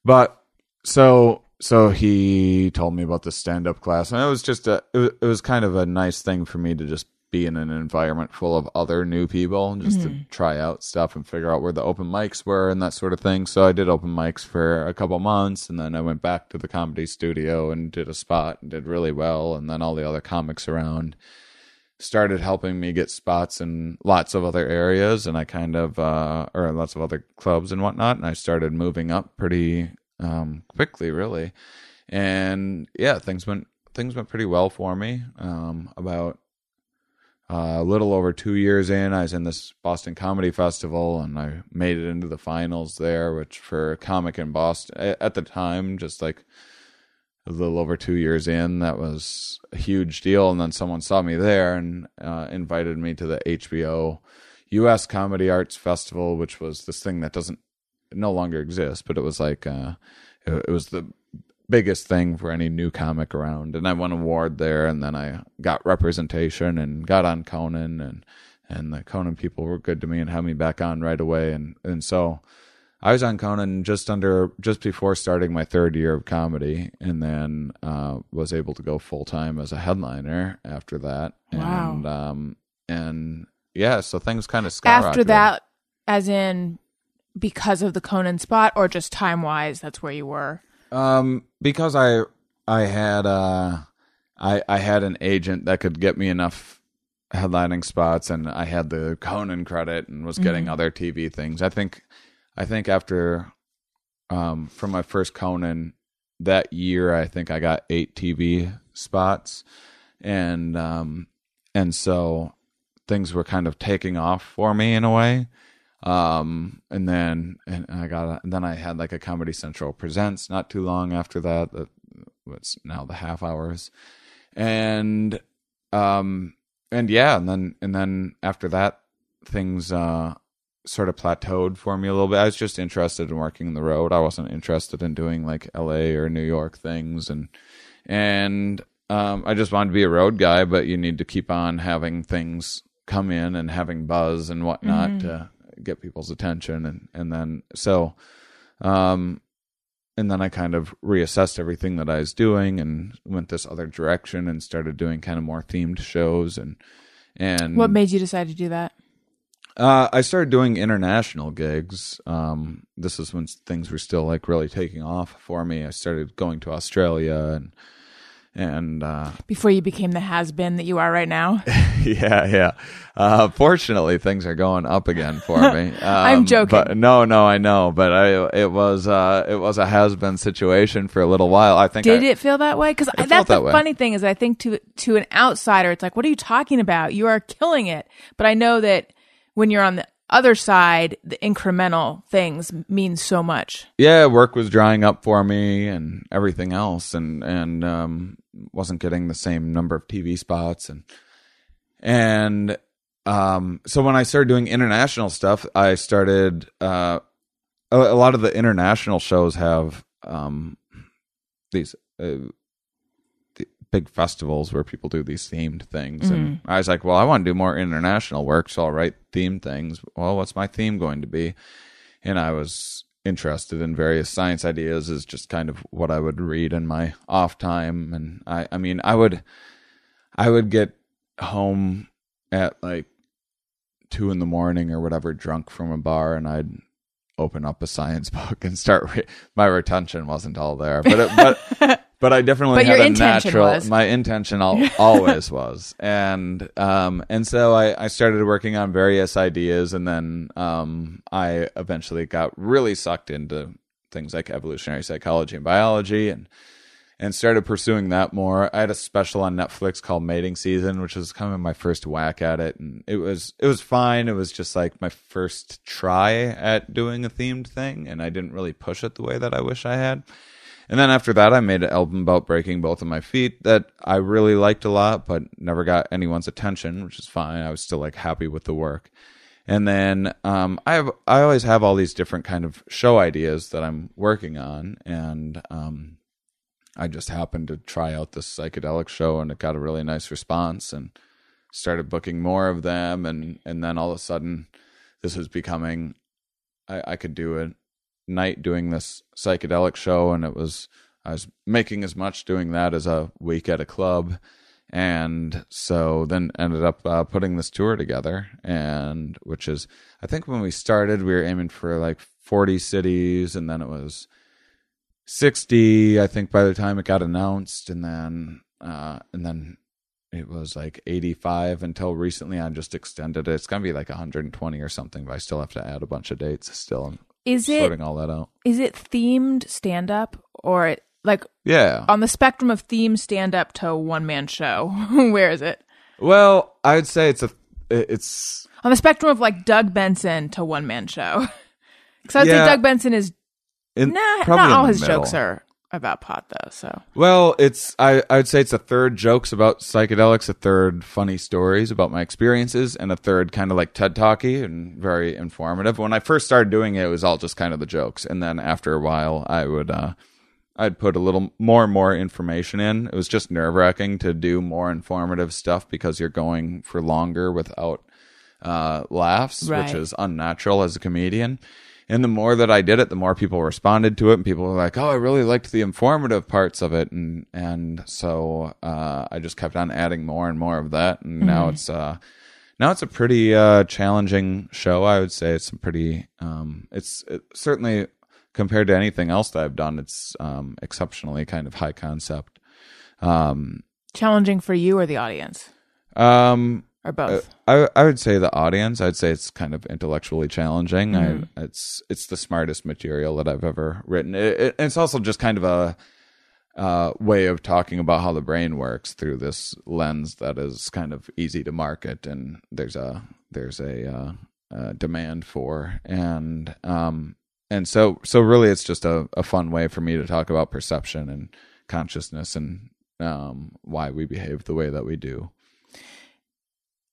but so so he told me about the stand up class and it was just a it was, it was kind of a nice thing for me to just be in an environment full of other new people and just to try out stuff and figure out where the open mics were and that sort of thing. So i did open mics for a couple months and then i went back to the comedy studio and did a spot and did really well and then all the other comics around started helping me get spots in lots of other areas and I kind of uh or lots of other clubs and whatnot and I started moving up pretty um quickly really and yeah things went things went pretty well for me um about uh, a little over two years in, I was in this Boston Comedy Festival, and I made it into the finals there. Which for comic in Boston at the time, just like a little over two years in, that was a huge deal. And then someone saw me there and uh, invited me to the HBO U.S. Comedy Arts Festival, which was this thing that doesn't no longer exists, but it was like uh, it, it was the biggest thing for any new comic around. And I won an award there, and then I got representation and got on Conan, and and the Conan people were good to me and had me back on right away. And and so I was on Conan just under just before starting my third year of comedy, and then uh, was able to go full time as a headliner after that. Wow. And um and yeah, so things kind of skyrocketed After that, as in because of the Conan spot, or just time wise, that's where you were. Um, because I I had uh I I had an agent that could get me enough headlining spots, and I had the Conan credit and was getting other TV things. I think I think after um from my first Conan that year, I think I got eight TV spots, and um and so things were kind of taking off for me in a way um and then and i got and then i had like a comedy central presents not too long after that that was now the half hours. And um and yeah and then and then after that things uh sort of plateaued for me a little bit. I was just interested in working the road. I wasn't interested in doing like la or new york things. And and um i just wanted to be a road guy but you need to keep on having things come in and having buzz and whatnot to get people's attention and and then so um and then I kind of reassessed everything that I was doing and went this other direction and started doing kind of more themed shows and and What made you decide to do that? uh, I started doing international gigs. Um, this is when things were still like really taking off for me. I started going to Australia and and uh, Before you became the has been that you are right now? yeah, yeah. Uh, fortunately, things are going up again for me. Um, I'm joking. But no, no, I know. But I, it was, uh, it was a has been situation for a little while. I think. Did I, it feel that way? Because that's the way. funny thing is, I think to to an outsider, it's like, what are you talking about? You are killing it. But I know that when you're on the other side, the incremental things mean so much. yeah, work was drying up for me and everything else, and and um, wasn't getting the same number of TV spots, and and um, so when I started doing international stuff, I started. Uh, a, a lot of the international shows have um, these uh, big festivals where people do these themed things, and mm-hmm. I was like, well, I want to do more international work, so I'll write themed things. Well, what's my theme going to be? And I was interested in various science ideas is just kind of what I would read in my off time and I I mean I would I would get home at like two in the morning or whatever drunk from a bar and I'd open up a science book and start re- my retention wasn't all there but it, but but I definitely But had a natural was. my intention al- always was and um and so I I started working on various ideas and then um I eventually got really sucked into things like evolutionary psychology and biology and and started pursuing that more. I had a special on Netflix called Mating Season, which was kind of my first whack at it, and it was it was fine. It was just like my first try at doing a themed thing, and I didn't really push it the way that I wish I had. And then after that, I made an album about breaking both of my feet that I really liked a lot, but never got anyone's attention, which is fine. I was still like happy with the work. And then um, I have I always have all these different kind of show ideas that I'm working on, and um, I just happened to try out this psychedelic show, and it got a really nice response, and started booking more of them, and and then all of a sudden, this was becoming I, I could do a night doing this psychedelic show, and it was I was making as much doing that as a week at a club, and so then ended up uh, putting this tour together, and which is I think when we started we were aiming for like forty cities, and then it was sixty I think by the time it got announced, and then uh, and then it was like 85 until recently. I just extended it. It's going to be like 120 or something but i still have to add a bunch of dates still Is it sorting all that out is it themed stand up or like yeah on the spectrum of themed stand up to one man show? Where is it? well i'd say it's a it's On the spectrum of like Doug Benson to one man show. Because I'd Yeah. say Doug Benson is in, nah, not all his middle. jokes are about pot though. So well it's i i would say it's a third jokes about psychedelics a third funny stories about my experiences and a third kind of like ted talky and very informative when i first started doing it it was all just kind of the jokes and then after a while i would uh I'd put a little more and more information in. It was just nerve wracking to do more informative stuff because you're going for longer without uh, laughs, Right. which is unnatural as a comedian. And the more that I did it, the more people responded to it, and people were like, "Oh, I really liked the informative parts of it," and and so uh, I just kept on adding more and more of that, and now it's uh, now it's a pretty uh, challenging show. I would say it's a pretty um, it's it, certainly compared to anything else that I've done, it's um, exceptionally kind of high concept. Um, challenging for you or the audience um, or both. I I would say the audience. I'd say it's kind of intellectually challenging. Mm-hmm. I it's it's the smartest material that I've ever written. It, it, it's also just kind of a uh, way of talking about how the brain works through this lens that is kind of easy to market, and there's a there's a, uh, uh demand for, and um and so so really it's just a, a fun way for me to talk about perception and consciousness and um why we behave the way that we do.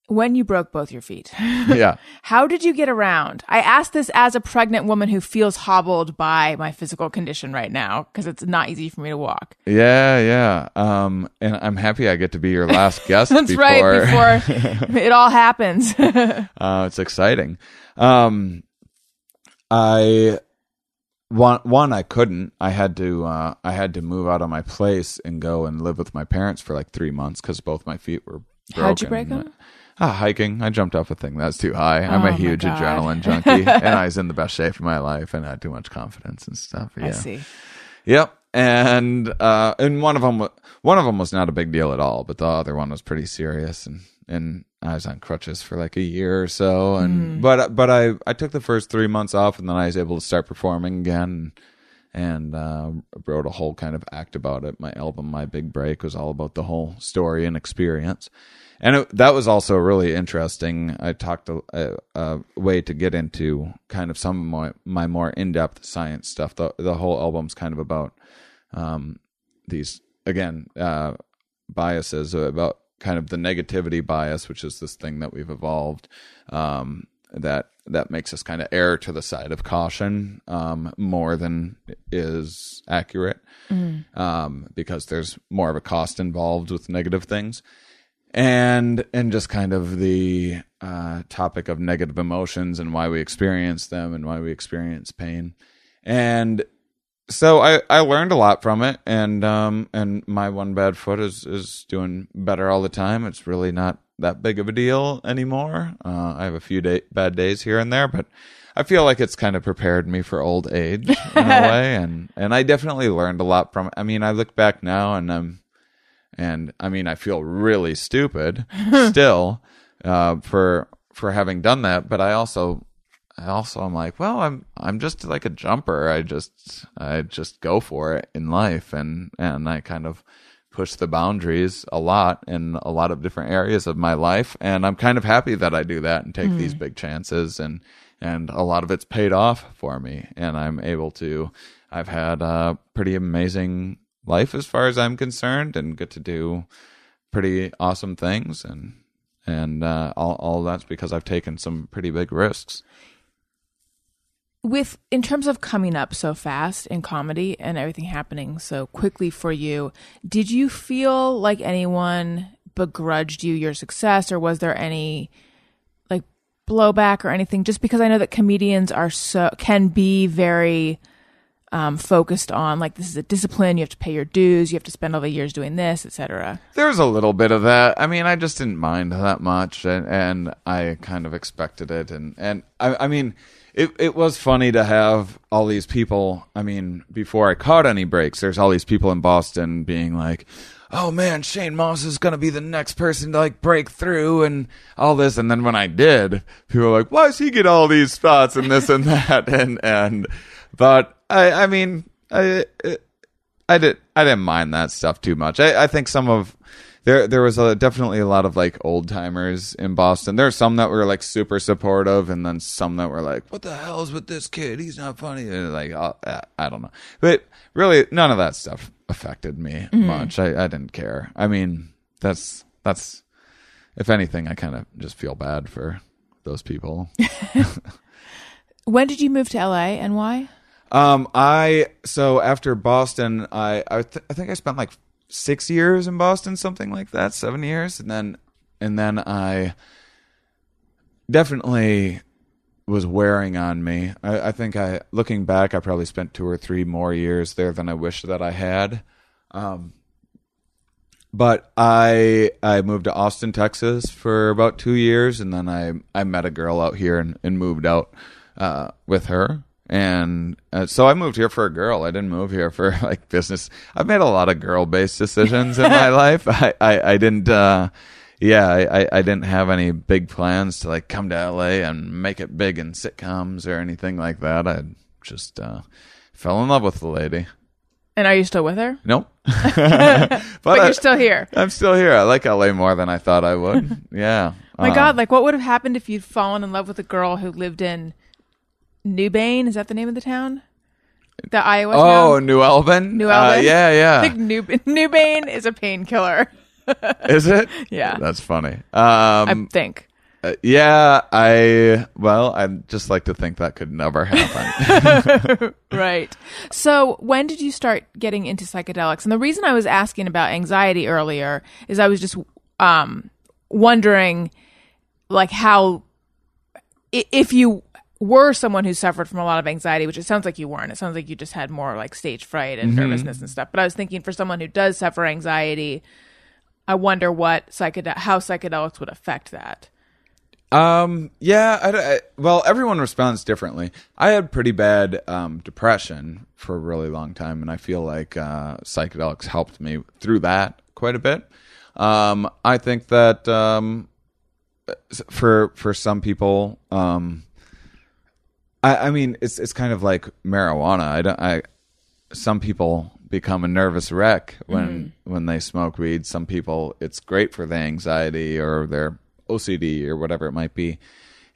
When you broke both your feet, yeah. how did you get around? I ask this as a pregnant woman who feels hobbled by my physical condition right now because it's not easy for me to walk. Yeah, yeah. Um, and I'm happy I get to be your last guest. That's before, right, before it all happens. uh, it's exciting. Um, I one one I couldn't. I had to uh, I had to move out of my place and go and live with my parents for like three months because both my feet were. Broken. How'd you break 'em? Ah, hiking. I jumped off a thing that's too high. I'm Oh a huge adrenaline junkie, and I was in the best shape of my life and had too much confidence and stuff. Yeah. I see. Yep. And uh and one of them one of them was not a big deal at all, but the other one was pretty serious and and I was on crutches for like a year or so and but but I I took the first 3 months off and then I was able to start performing again and uh, wrote a whole kind of act about it. My album My Big Break was all about the whole story and experience. And it, that was also really interesting. I talked a, a, a way to get into kind of some of my, my more in depth science stuff. The the whole album's kind of about um, these again uh, biases about kind of the negativity bias, which is this thing that we've evolved um, that that makes us kind of err to the side of caution um, more than is accurate um, because there's more of a cost involved with negative things and and just kind of the uh, topic of negative emotions and why we experience them and why we experience pain. And so I, I learned a lot from it and um and my one bad foot is is doing better all the time. It's really not that big of a deal anymore. Uh, I have a few day, bad days here and there but I feel like it's kind of prepared me for old age in a way. And and I definitely learned a lot from it I mean I look back now and I'm and I mean I feel really stupid still uh, for for having done that, but I also I also I'm like, well, I'm I'm just like a jumper. I just I just go for it in life, and and I kind of push the boundaries a lot in a lot of different areas of my life, and I'm kind of happy that I do that and take these big chances, and and a lot of it's paid off for me, and I'm able to. I've had a pretty amazing life as far as I'm concerned, and get to do pretty awesome things, and and uh, all all that's because I've taken some pretty big risks. with in terms of coming up so fast in comedy and everything happening so quickly for you did you feel like anyone begrudged you your success or was there any like blowback or anything just because i know that comedians are so can be very um, focused on like this is a discipline you have to pay your dues you have to spend all the years doing this etc There was a little bit of that. I mean, I just didn't mind that much, and, and I kind of expected it. And and I, I mean, it it was funny to have all these people. I mean, before I caught any breaks, there's all these people in Boston being like. Oh man, Shane Mauss is gonna be the next person to like break through and all this. And then when I did, people were like, "Why does he get all these spots and this and that?" And and, but I I mean I uh, I did I didn't mind that stuff too much. I, I think some of there there was a, definitely a lot of like old timers in Boston. There are some that were like super supportive, and then some that were like, "What the hell's with this kid? He's not funny." And like uh, uh, I don't know, but really none of that stuff affected me mm-hmm. much. I, I didn't care. I mean, that's that's if anything, I kind of just feel bad for those people. when did you move to la and why Um, I so after Boston, I I, th- I think I spent like six years in Boston, something like that, seven years, and then and then I definitely was wearing on me. I, I think I looking back, I probably spent two or three more years there than I wish that I had. Um, but I I moved to Austin, Texas for about two years, and then I I met a girl out here and, and moved out uh, with her. And uh, so I moved here for a girl. I didn't move here for like business. I've made a lot of girl based decisions in my life. I, I, I didn't, uh, yeah, I, I- I didn't have any big plans to like come to LA and make it big in sitcoms or anything like that. I just uh, fell in love with the lady. and are you still with her Nope. but, I- you're still here I'm still here. I like LA more than I thought I would. Yeah. My Um, God, like what would have happened if you'd fallen in love with a girl who lived in Newbane? Is that the name of the town? The Iowa Oh, town? New Albin. New Uh, Albin? yeah, I yeah. think New Newbane is a painkiller. Is it? Yeah. That's funny. I Um, think. uh, yeah, I well, I'd just like to think that could never happen. Right. So, when did you start getting into psychedelics? And the reason I was asking about anxiety earlier is I was just um wondering like how if you were someone who suffered from a lot of anxiety, which it sounds like you weren't. It sounds like you just had more like stage fright and nervousness and stuff. But I was thinking for someone who does suffer anxiety, I wonder what psychedel how psychedelics would affect that. um, yeah, I, I- well, everyone responds differently. I had pretty bad um, depression for a really long time, and I feel like uh, psychedelics helped me through that quite a bit. Um, I think that um, for for some people, um, I, I mean, it's it's kind of like marijuana. I don't. I some people become a nervous wreck when when they smoke weed. Some people, it's great for the anxiety or their OCD or whatever it might be.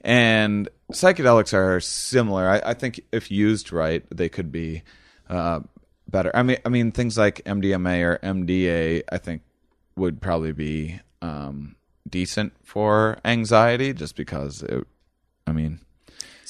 And psychedelics are similar. I, I think if used right, they could be uh, better. I mean, I mean things like MDMA or MDA. I think would probably be um, decent for anxiety, just because it. I mean,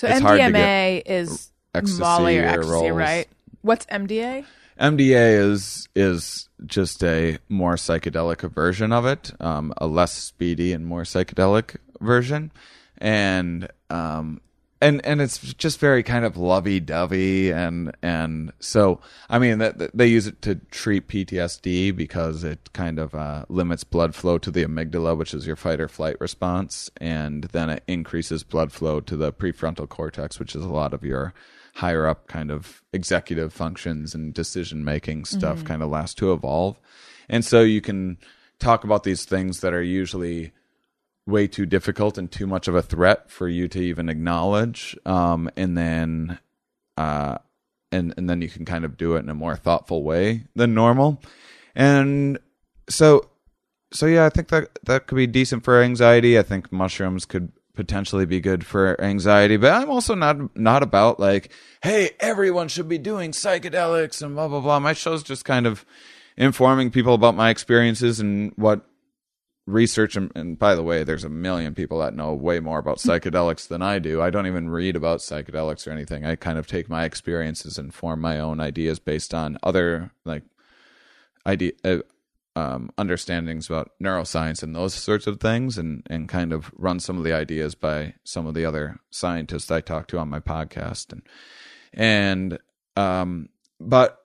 So It's MDMA is ecstasy Molly or or ecstasy, rolls. right? What's MDA? MDA is is just a more psychedelic version of it, um, a less speedy and more psychedelic version, and um, and and it's just very kind of lovey dovey, and and so I mean that they use it to treat PTSD because it kind of uh, limits blood flow to the amygdala, which is your fight or flight response, and then it increases blood flow to the prefrontal cortex, which is a lot of your higher up kind of executive functions and decision making stuff kind of last to evolve. And so you can talk about these things that are usually way too difficult and too much of a threat for you to even acknowledge. Um, and then, uh, and and then you can kind of do it in a more thoughtful way than normal. And so, so yeah, I think that that could be decent for anxiety. I think mushrooms could potentially be good for anxiety, but I'm also not not about like, hey, everyone should be doing psychedelics and blah blah blah. My show's just kind of informing people about my experiences and what research and, and by the way there's a million people that know way more about psychedelics than i do. I don't even read about psychedelics or anything. I kind of take my experiences and form my own ideas based on other like idea uh, um, understandings about neuroscience and those sorts of things and and kind of run some of the ideas by some of the other scientists i talk to on my podcast. And and um but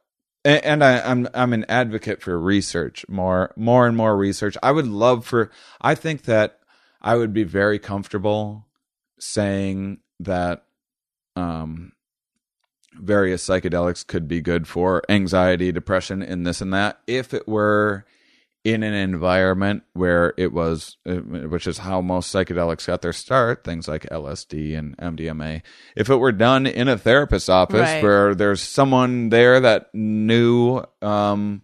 and, and I, I'm I'm an advocate for research, more more and more research. I would love for. I think that I would be very comfortable saying that um, various psychedelics could be good for anxiety, depression, and this and that if it were in an environment where it was, uh, which is how most psychedelics got their start, things like LSD and MDMA. If it were done in a therapist's office Right. where there's someone there that knew, um,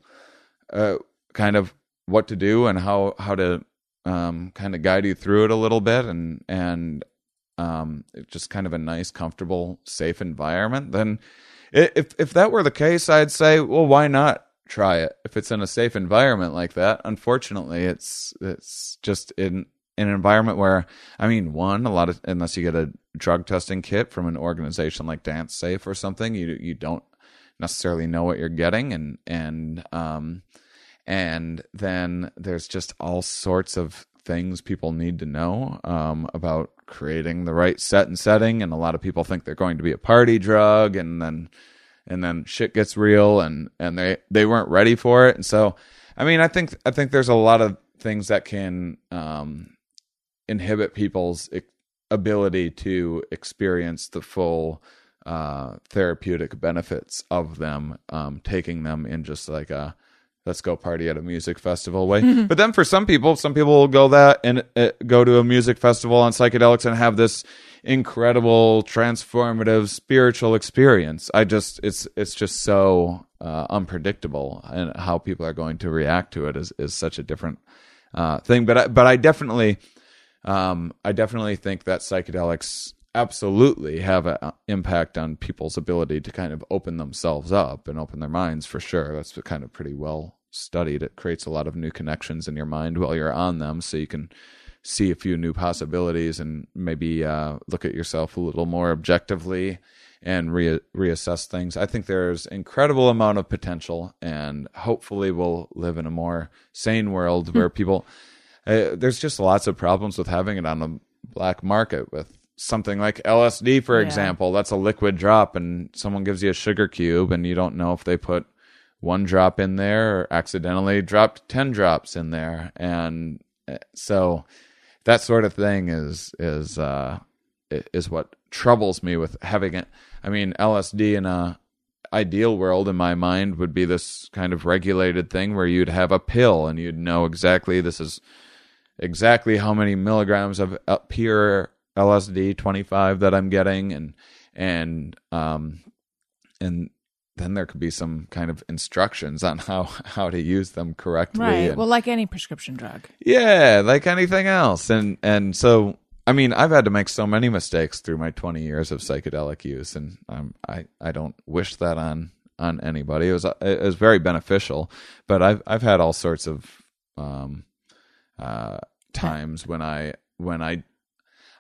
uh, kind of what to do and how how to um, kind of guide you through it a little bit, and and um, just kind of a nice, comfortable, safe environment, then if if that were the case, I'd say, well, why not try it if it's in a safe environment like that? Unfortunately, it's it's just in in an environment where I mean, one, a lot of unless you get a drug testing kit from an organization like DanceSafe or something, you you don't necessarily know what you're getting, and and um and then there's just all sorts of things people need to know um, about creating the right set and setting and a lot of people think they're going to be a party drug and then and then shit gets real and and they they weren't ready for it. And so i mean i think i think there's a lot of things that can um inhibit people's ability to experience the full uh, therapeutic benefits of them, um, taking them in just like a let's go party at a music festival way. But then for some people, some people will go that and uh, go to a music festival on psychedelics and have this incredible, transformative spiritual experience. I just it's it's just so uh, unpredictable, and how people are going to react to it is is such a different uh, thing. But I, but I definitely um, I definitely think that psychedelics absolutely have an impact on people's ability to kind of open themselves up and open their minds for sure. That's kind of pretty well studied. It creates a lot of new connections in your mind while you're on them, so you can see a few new possibilities and maybe uh, look at yourself a little more objectively and re- reassess things. I think there's incredible amount of potential, and hopefully we'll live in a more sane world where people. Uh, there's just lots of problems with having it on the black market with something like LSD, for Yeah. example. That's a liquid drop, and someone gives you a sugar cube, and you don't know if they put one drop in there or accidentally dropped 10 drops in there. And uh, so that sort of thing is, is, uh, is what troubles me with having it. I mean, LSD in a ideal world in my mind would be this kind of regulated thing where you'd have a pill and you'd know exactly this is exactly how many milligrams of uh, pure LSD 25 that I'm getting and and um and then there could be some kind of instructions on how how to use them correctly Right. and- Well, like any prescription drug. yeah, like anything else. And and so I mean, I've had to make so many mistakes through my 20 years of psychedelic use and um, I I don't wish that on on anybody. It was it was very beneficial, but I've I've had all sorts of um uh times when I when I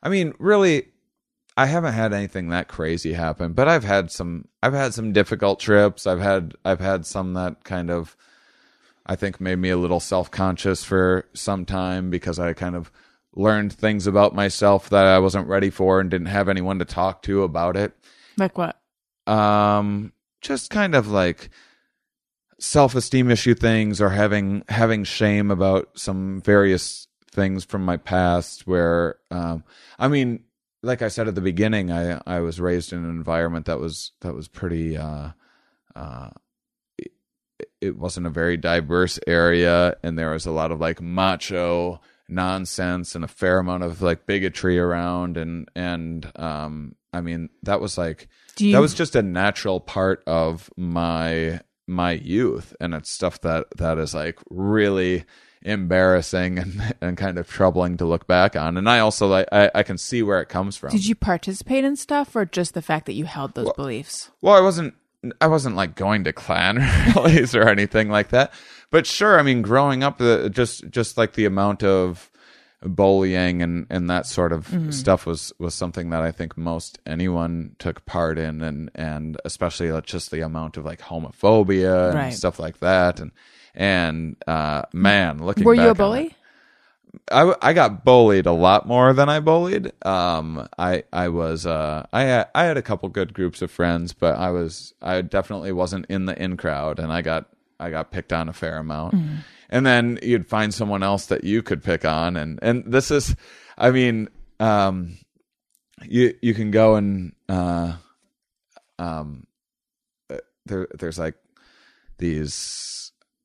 I mean, really I haven't had anything that crazy happen, but I've had some I've had some difficult trips. I've had I've had some that kind of I think made me a little self-conscious for some time because I kind of learned things about myself that I wasn't ready for and didn't have anyone to talk to about it. Like what? Um just kind of like self-esteem issue things or having having shame about some various things from my past where um I mean like I said at the beginning I I was raised in an environment that was that was pretty uh uh it wasn't a very diverse area and there was a lot of like macho nonsense and a fair amount of like bigotry around and and um I mean that was like you- that was just a natural part of my my youth and it's stuff that that is like really embarrassing and and kind of troubling to look back on and I also like I, I can see where it comes from. Did you participate in stuff or just the fact that you held those beliefs? Well, I wasn't. I wasn't like going to Klan rallies or anything like that. But sure, I mean, growing up, the just just like the amount of bullying and and that sort of mm-hmm. stuff was was something that I think most anyone took part in, and and especially like, just the amount of like homophobia and Right. stuff like that, and and uh, man, looking Were you a back on it- bully? I, I got bullied a lot more than I bullied. Um, I I was uh I had, I had a couple good groups of friends, but I was I definitely wasn't in the in crowd, and I got I got picked on a fair amount. And then you'd find someone else that you could pick on, and and this is, I mean, um, you you can go and uh, um, uh, there there's like these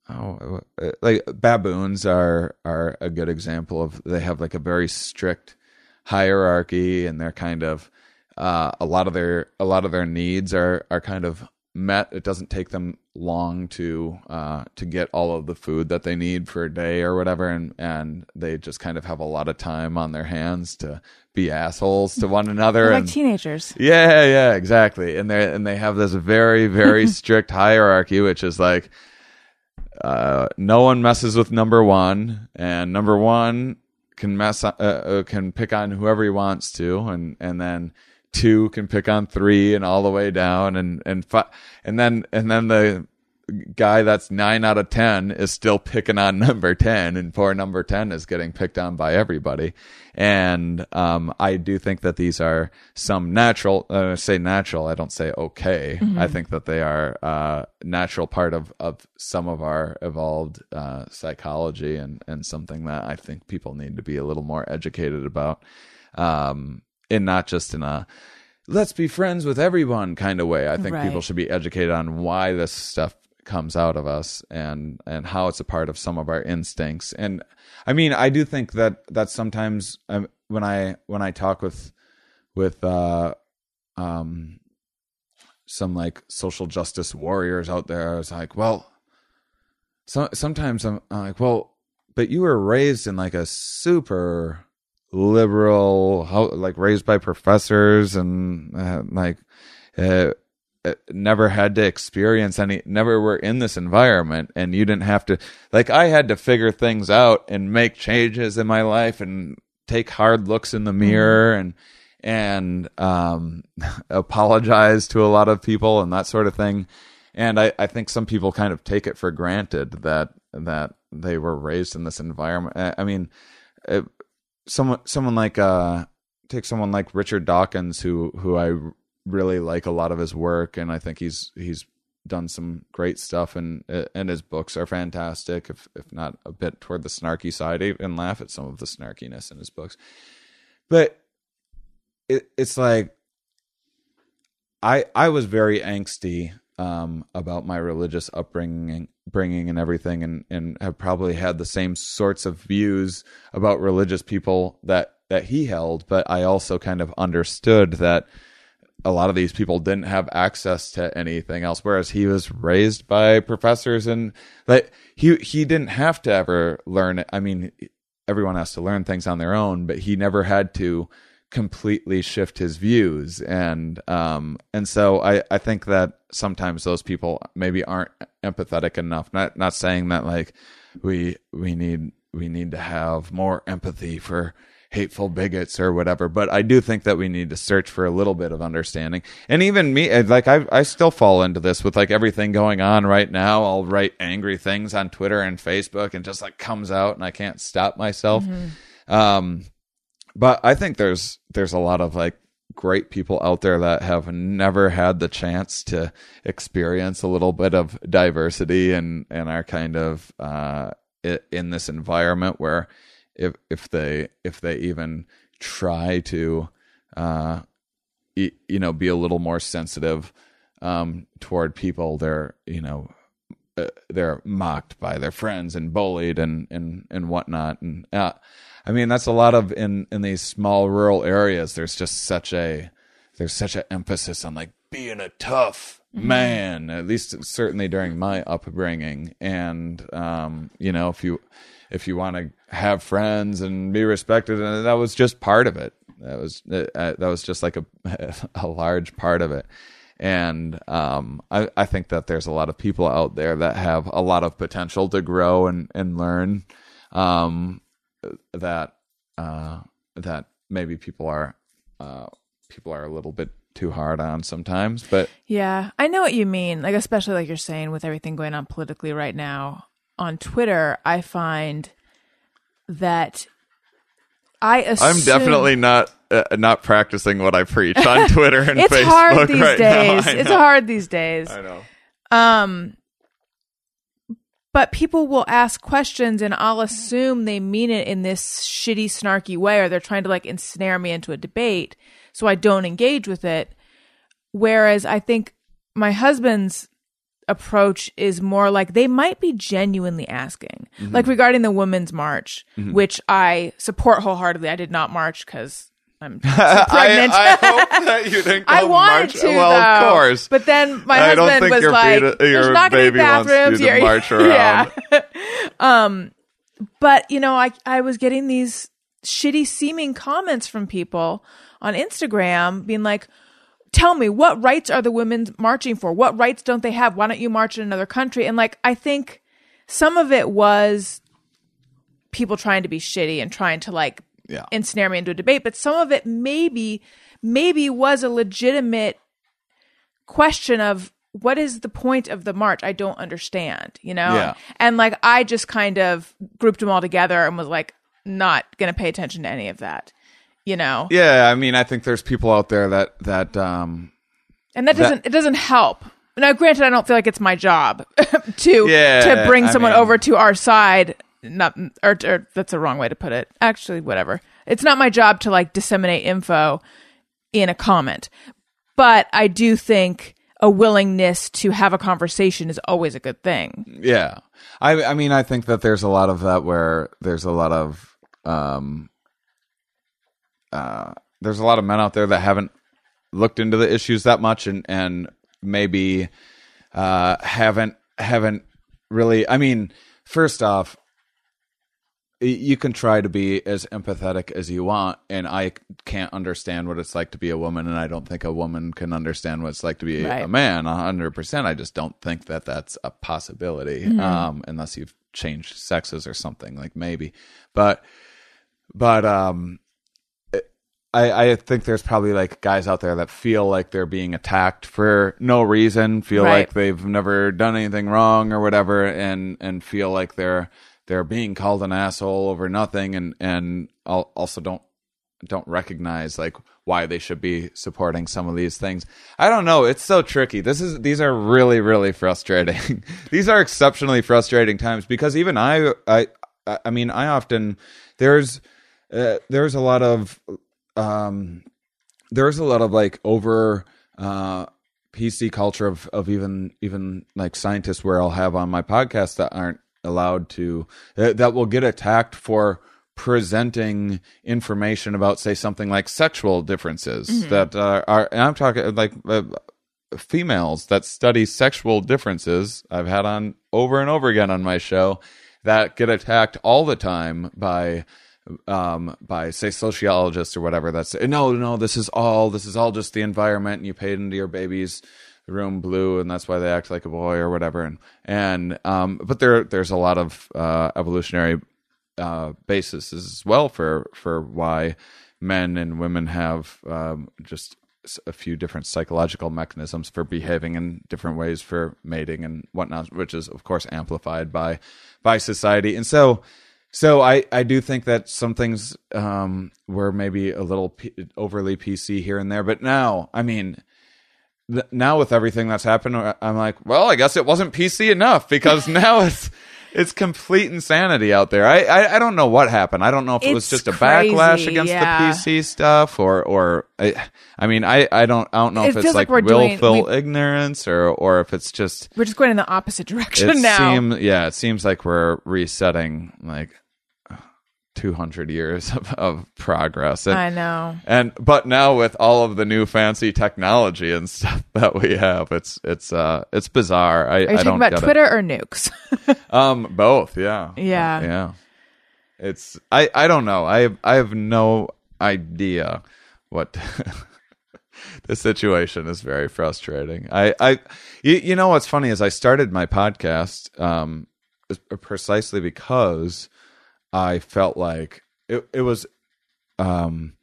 oh uh, like baboons are are a good example of they have like a very strict hierarchy and they're kind of uh, a lot of their a lot of their needs are are kind of met it doesn't take them long to uh, to get all of the food that they need for a day or whatever and and they just kind of have a lot of time on their hands to be assholes to one another They're and like teenagers. yeah, yeah, exactly. And they and they have this very very strict hierarchy, which is like uh, no one messes with number one, and number one can mess uh, uh, can pick on whoever he wants to, and and then two can pick on three, and all the way down, and and fi- and then and then the guy that's nine out of ten is still picking on number ten, and poor number ten is getting picked on by everybody. And um, I do think that these are some natural. Uh, I say natural. I don't say okay. I think that they are uh, natural part of of some of our evolved uh, psychology, and and something that I think people need to be a little more educated about, um, and not just in a let's be friends with everyone kind of way. I think Right. people should be educated on why this stuff comes out of us and and how it's a part of some of our instincts. And I mean, I do think that that sometimes um, when I when I talk with with uh um some like social justice warriors out there, I was like, well, so sometimes I'm, I'm like, well, but you were raised in like a super liberal, how like raised by professors and uh, like uh, uh, never had to experience any, never were in this environment, and you didn't have to. Like I had to figure things out and make changes in my life and take hard looks in the mirror and and um, apologize to a lot of people and that sort of thing. And I, I think some people kind of take it for granted that that they were raised in this environment. I- I mean, uh, someone someone like uh, take someone like Richard Dawkins, who who I really like a lot of his work, and I think he's he's done some great stuff, and and his books are fantastic. If if not a bit toward the snarky side, even laugh at some of the snarkiness in his books. But it, it's like I I was very angsty um, about my religious upbringing, bringing and everything, and and have probably had the same sorts of views about religious people that that he held. But I also kind of understood that a lot of these people didn't have access to anything else whereas he was raised by professors and like he he didn't have to ever learn i mean everyone has to learn things on their own but he never had to completely shift his views. And um and so i i think that sometimes those people maybe aren't empathetic enough. Not not saying that like we we need we need to have more empathy for hateful bigots or whatever but i do think that we need to search for a little bit of understanding. And even me like i i still fall into this with like everything going on right now. I'll write angry things on twitter and facebook and just like comes out and i can't stop myself. Um but i think there's there's a lot of like great people out there that have never had the chance to experience a little bit of diversity and and are kind of uh in this environment where if if they if they even try to uh you know be a little more sensitive um toward people they're you know uh, they're mocked by their friends and bullied and and and whatnot and uh, I mean, that's a lot of in in these small rural areas. There's just such a there's such an emphasis on like being a tough man. At least certainly during my upbringing, and um, you know, if you if you want to have friends and be respected, and that was just part of it. That was uh, that was just like a a large part of it. And um, I, I think that there's a lot of people out there that have a lot of potential to grow and, and learn um, that uh, that maybe people are uh, people are a little bit too hard on sometimes. But Yeah, I know what you mean. Like, especially like you're saying with everything going on politically right now on Twitter, I find that I assume I'm definitely not uh, not practicing what I preach on Twitter and it's Facebook hard these right days. It's hard these days. I know. Um, but people will ask questions, and I'll assume they mean it in this shitty, snarky way, or they're trying to like ensnare me into a debate, so I don't engage with it. Whereas I think my husband's approach is more like they might be genuinely asking, Mm-hmm. like regarding the Women's March, which I support wholeheartedly. I did not march because I'm pregnant. I, I hope that you didn't. I wanted march. to, Well, though. of course. But then my I husband was like, beta- "There's your not going to be you bathrooms." to march around. Yeah. um, but you know, I I was getting these shitty seeming comments from people on Instagram, being like, "Tell me, what rights are the women marching for? What rights don't they have? Why don't you march in another country?" And like, I think some of it was people trying to be shitty and trying to like Yeah. ensnare me into a debate, but some of it maybe maybe was a legitimate question of what is the point of the march? I don't understand, you know? Yeah. And like I just kind of grouped them all together and was like not going to pay attention to any of that, you know? Yeah, I mean, I think there's people out there that that um And that doesn't it doesn't help. Now granted I don't feel like it's my job to Yeah, to bring I someone mean- over to our side not or, or that's a wrong way to put it. Actually, whatever. It's not my job to like disseminate info in a comment. But I do think a willingness to have a conversation is always a good thing. Yeah. I I mean I think that there's a lot of that where there's a lot of um uh there's a lot of men out there that haven't looked into the issues that much and and maybe uh haven't haven't really I mean first off you can try to be as empathetic as you want and i can't understand what it's like to be a woman and i don't think a woman can understand what it's like to be a Right. man 100% i just don't think that that's a possibility um unless you've changed sexes or something like maybe. But but um I, I think there's probably like guys out there that feel like they're being attacked for no reason, feel Right. like they've never done anything wrong or whatever, and and feel like they're they're being called an asshole over nothing, and and also don't don't recognize like why they should be supporting some of these things. I don't know. It's so tricky. This is these are really really frustrating. these are exceptionally frustrating times because even I I I mean I often there's uh, there's a lot of um there's a lot of like over uh PC culture of of even even like scientists where I'll have on my podcast that aren't allowed to that, that will get attacked for presenting information about say something like sexual differences that uh, are and I'm talking like uh, females that study sexual differences I've had on over and over again on my show that get attacked all the time by um by say sociologists or whatever that's no no this is all this is all just the environment and you paid into your baby's room blue and that's why they act like a boy or whatever. And and um but there there's a lot of uh evolutionary uh basis as well for for why men and women have um just a few different psychological mechanisms for behaving in different ways for mating and whatnot which is of course amplified by by society. And so so I, I do think that some things um, were maybe a little P- overly PC here and there, but now, I mean, th- now with everything that's happened, I- I'm like, well, I guess it wasn't PC enough because now it's it's complete insanity out there. I, I I don't know what happened. I don't know if it was It's just a crazy, backlash against yeah. the PC stuff, or or I, I mean, I, I don't I don't know It if it's like like, doing- willful we- ignorance or or if it's just We're just going in the opposite direction it now. seems yeah it seems like we're resetting like 200 years of, of progress. And, I know. and but now with all of the new fancy technology and stuff that we have, it's it's uh it's bizarre. I, Are you I talking don't about get it. Twitter or nukes? Um, both. Yeah. Yeah. Yeah. It's I I don't know. I have, I have no idea what the situation is. Very frustrating. I I you, you know what's funny is I started my podcast um precisely because I felt like it it was um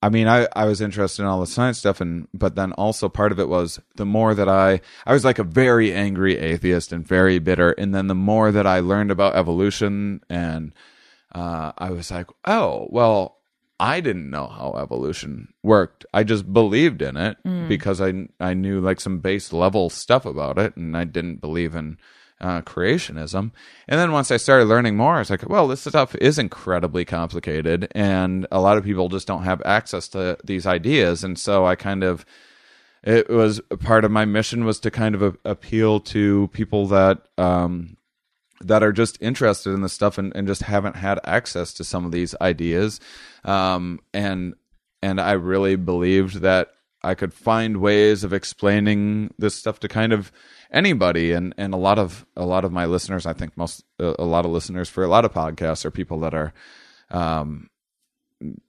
I mean, I, I was interested in all the science stuff, and but then also part of it was the more that I I was like a very angry atheist and very bitter, and then the more that I learned about evolution, and uh, I was like, oh well, I didn't know how evolution worked. I just believed in it because I I knew like some base level stuff about it, and I didn't believe in uh, creationism. And then once I started learning more, I was like, well, this stuff is incredibly complicated, and a lot of people just don't have access to these ideas. And so I kind of, it was part of my mission was to kind of a- appeal to people that, um, that are just interested in this stuff and, and just haven't had access to some of these ideas. Um, and, and I really believed that I could find ways of explaining this stuff to kind of anybody and and a lot of a lot of my listeners I think most a lot of listeners for a lot of podcasts are people that are um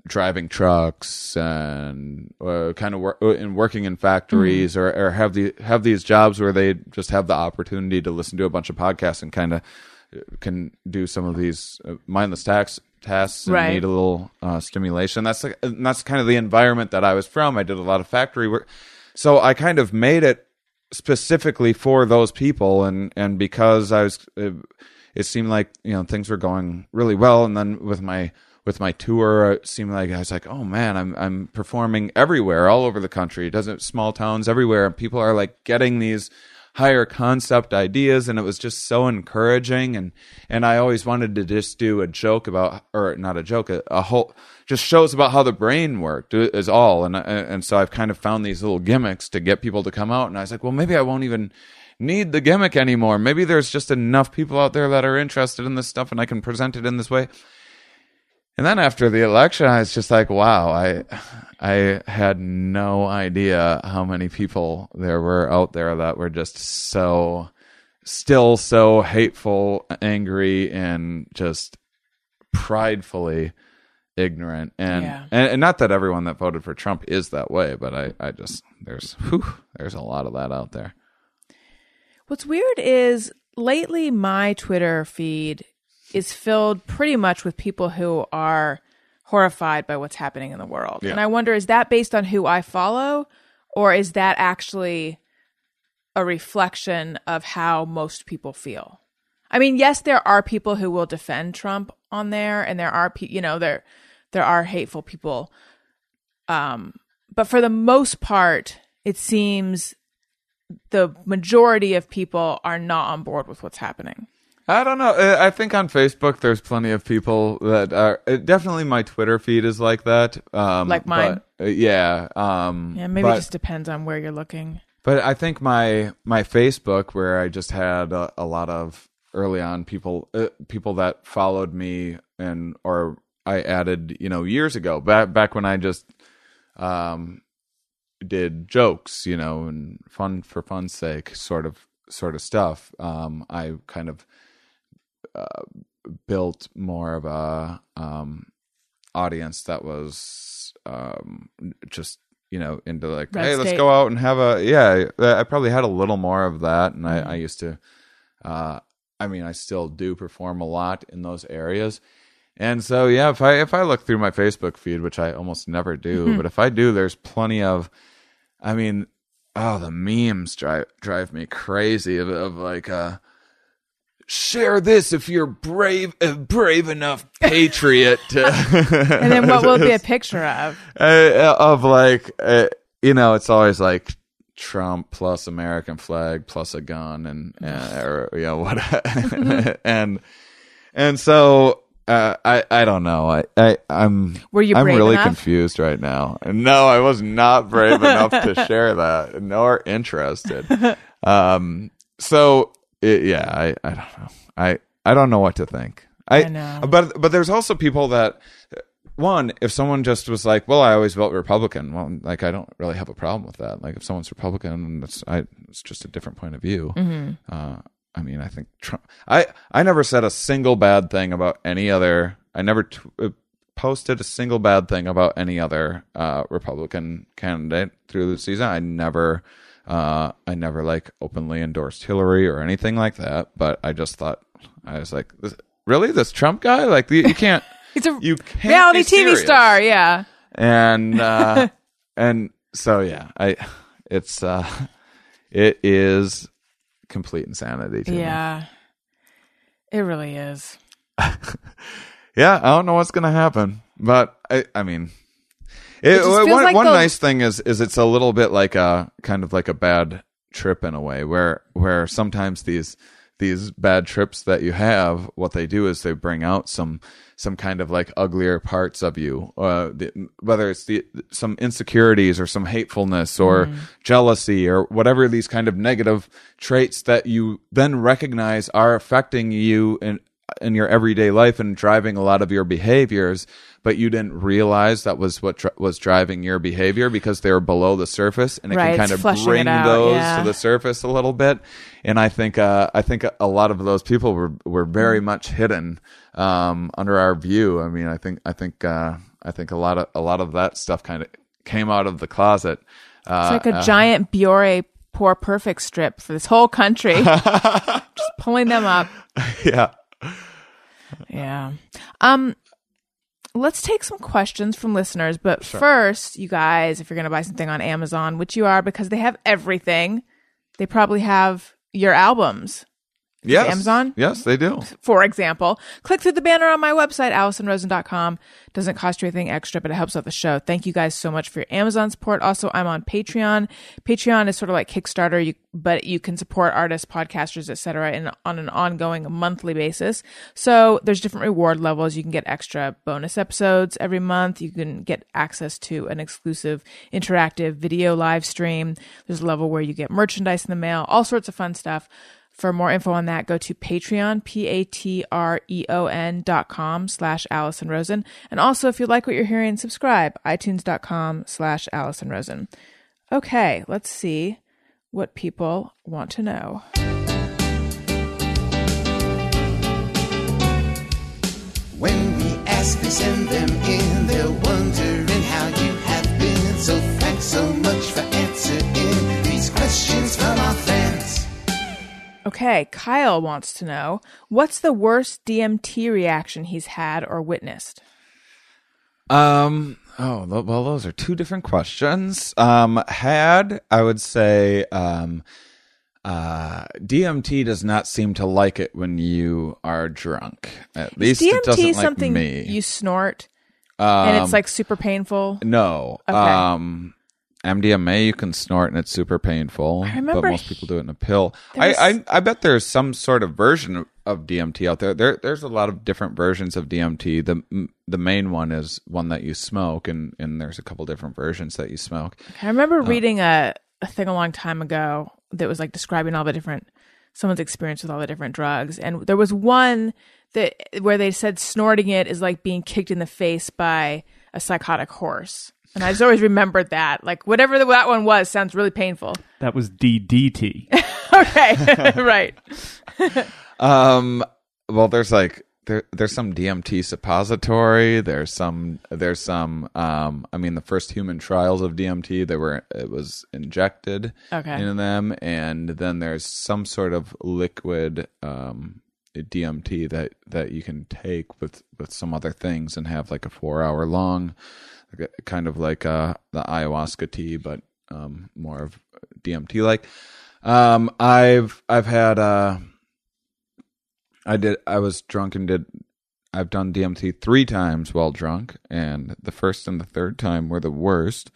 driving trucks and uh, kind of work and working in factories or, or have the have these jobs where they just have the opportunity to listen to a bunch of podcasts and kind of can do some of these uh, mindless tax tasks and Right. need a little uh, stimulation. That's like, that's kind of the environment that I was from. I did a lot of factory work, so I kind of made it specifically for those people, and and because I was, it, it seemed like you know things were going really well, and then with my with my tour, it seemed like I was like, oh man, I'm I'm performing everywhere, all over the country. It doesn't small towns everywhere, people are like getting these higher concept ideas and it was just so encouraging. And and I always wanted to just do a joke about or not a joke a, a whole just shows about how the brain worked uh, is all. And and so I've kind of found these little gimmicks to get people to come out. And I was like well maybe I won't even need the gimmick anymore. Maybe there's just enough people out there that are interested in this stuff and I can present it in this way and then after the election, I was just like, wow, I I had no idea how many people there were out there that were just so still so hateful, angry, and just pridefully ignorant. And, Yeah. and and not that everyone that voted for Trump is that way, but I, I just there's whew, there's a lot of that out there. What's weird is lately my Twitter feed is filled pretty much with people who are horrified by what's happening in the world. Yeah. And I wonder is that based on who I follow or is that actually a reflection of how most people feel? I mean, yes, there are people who will defend Trump on there and there are pe- you know, there there are hateful people um but for the most part it seems the majority of people are not on board with what's happening. I don't know. Uh, I think on Facebook there's plenty of people that are uh, definitely my Twitter feed is like that. Um, Like mine? but, uh, yeah. Um, Yeah, maybe but, it just depends on where you're looking. but I think my my Facebook where I just had a, a lot of early on people uh, people that followed me and or I added you know years ago back back when I just um did jokes you know and fun for fun's sake sort of sort of stuff um I kind of uh, built more of a um audience that was um just you know into like Red hey let's go out and have a yeah i probably had a little more of that and I, I used to uh i mean i still do perform a lot in those areas. And so yeah if i if i look through my facebook feed which i almost never do but if i do there's plenty of i mean oh the memes drive drive me crazy of, of like uh share this if you're brave a brave enough patriot to And then what will it be a picture of? uh, of like uh, you know it's always like Trump plus American flag plus a gun and uh, or you know what and and so uh, I I don't know I I I'm Were you I'm really enough? confused right now no I was not brave enough to share that nor interested um so it, yeah I I don't know I I don't know what to think I, I know. But but there's also people that one, if someone just was like, "Well, I always vote Republican," well, like I don't really have a problem with that. Like if someone's Republican, it's I, it's just a different point of view. Mm-hmm. Uh, I mean, I think Trump. I I never said a single bad thing about any other. I never t- uh, posted a single bad thing about any other uh, Republican candidate through the season. I never. Uh, I never like openly endorsed Hillary or anything like that, but I just thought I was like, this, really, this Trump guy? Like, you, you can't, He's a you can't reality TV star. Yeah. and uh, and so yeah, I it's uh, it is complete insanity to me. Yeah. It really is. Yeah, I don't know what's gonna happen, but I, I mean, it, feels one like one the- nice thing is is it's a little bit like a kind of like a bad trip in a way, where where sometimes these these bad trips that you have, what they do is they bring out some some kind of like uglier parts of you, uh, the, whether it's the some insecurities or some hatefulness or Mm. jealousy or whatever these kind of negative traits that you then recognize are affecting you in in your everyday life and driving a lot of your behaviors, but you didn't realize that was what was driving your behavior because they were below the surface, and it Right, can kind of bring out, those yeah. to the surface a little bit. And I think uh, I think a lot of those people were were very much hidden um, under our view. I mean, I think I think uh, I think a lot of a lot of that stuff kind of came out of the closet. Uh, It's like a giant Biore Pore Perfect strip for this whole country. Just pulling them up. yeah. Yeah. Um let's take some questions from listeners, but first, you guys, if you're going to buy something on Amazon, which you are because they have everything, they probably have your albums. Yes. Amazon? Yes, they do. For example, click through the banner on my website, AlisonRosen.com. Doesn't cost you anything extra, but it helps out the show. Thank you guys so much for your Amazon support. Also, I'm on Patreon. Patreon is sort of like Kickstarter, you, but you can support artists, podcasters, etc. in on an ongoing monthly basis. So there's different reward levels. You can get extra bonus episodes every month. You can get access to an exclusive interactive video live stream. There's a level where you get merchandise in the mail, all sorts of fun stuff. For more info on that, go to Patreon, P-A-T-R-E-O-N dot com slash Alison Rosen. And also, if you like what you're hearing, subscribe, iTunes.com slash Alison Rosen. Okay, let's see what people want to know. When we ask, they send them in. They're wondering how you have been. So thanks so much for answering these questions from our fans. Okay, Kyle wants to know what's the worst DMT reaction he's had or witnessed? Um. Oh, well, those are two different questions. Um, had I would say, um, uh, DMT does not seem to like it when you are drunk. At least it doesn't DMT like something me. you snort um, and it's like super painful? no. Okay. Um, MDMA you can snort and it's super painful. I remember but most people do it in a pill. I, I I bet there's some sort of version of, DMT out there. There there's a lot of different versions of DMT. The the main one is one that you smoke, and and there's a couple different versions that you smoke. I remember uh, reading a, a thing a long time ago that was like describing all the different someone's experience with all the different drugs, and there was one that where they said snorting it is like being kicked in the face by a psychotic horse, and I just always remembered that. Like whatever the, that one was, sounds really painful. That was DDT. Okay, right. Um, well, there's like there there's some DMT suppository. There's some there's some. Um, I mean, the first human trials of DMT, they were it was injected Okay. into them, and then there's some sort of liquid um DMT that that you can take with with some other things and have like a four hour long, like a- kind of like uh the ayahuasca tea, but um more of DMT like. Um, I've I've had uh. I did. I was drunk and did. I've done DMT three times while drunk, and the first and the third time were the worst.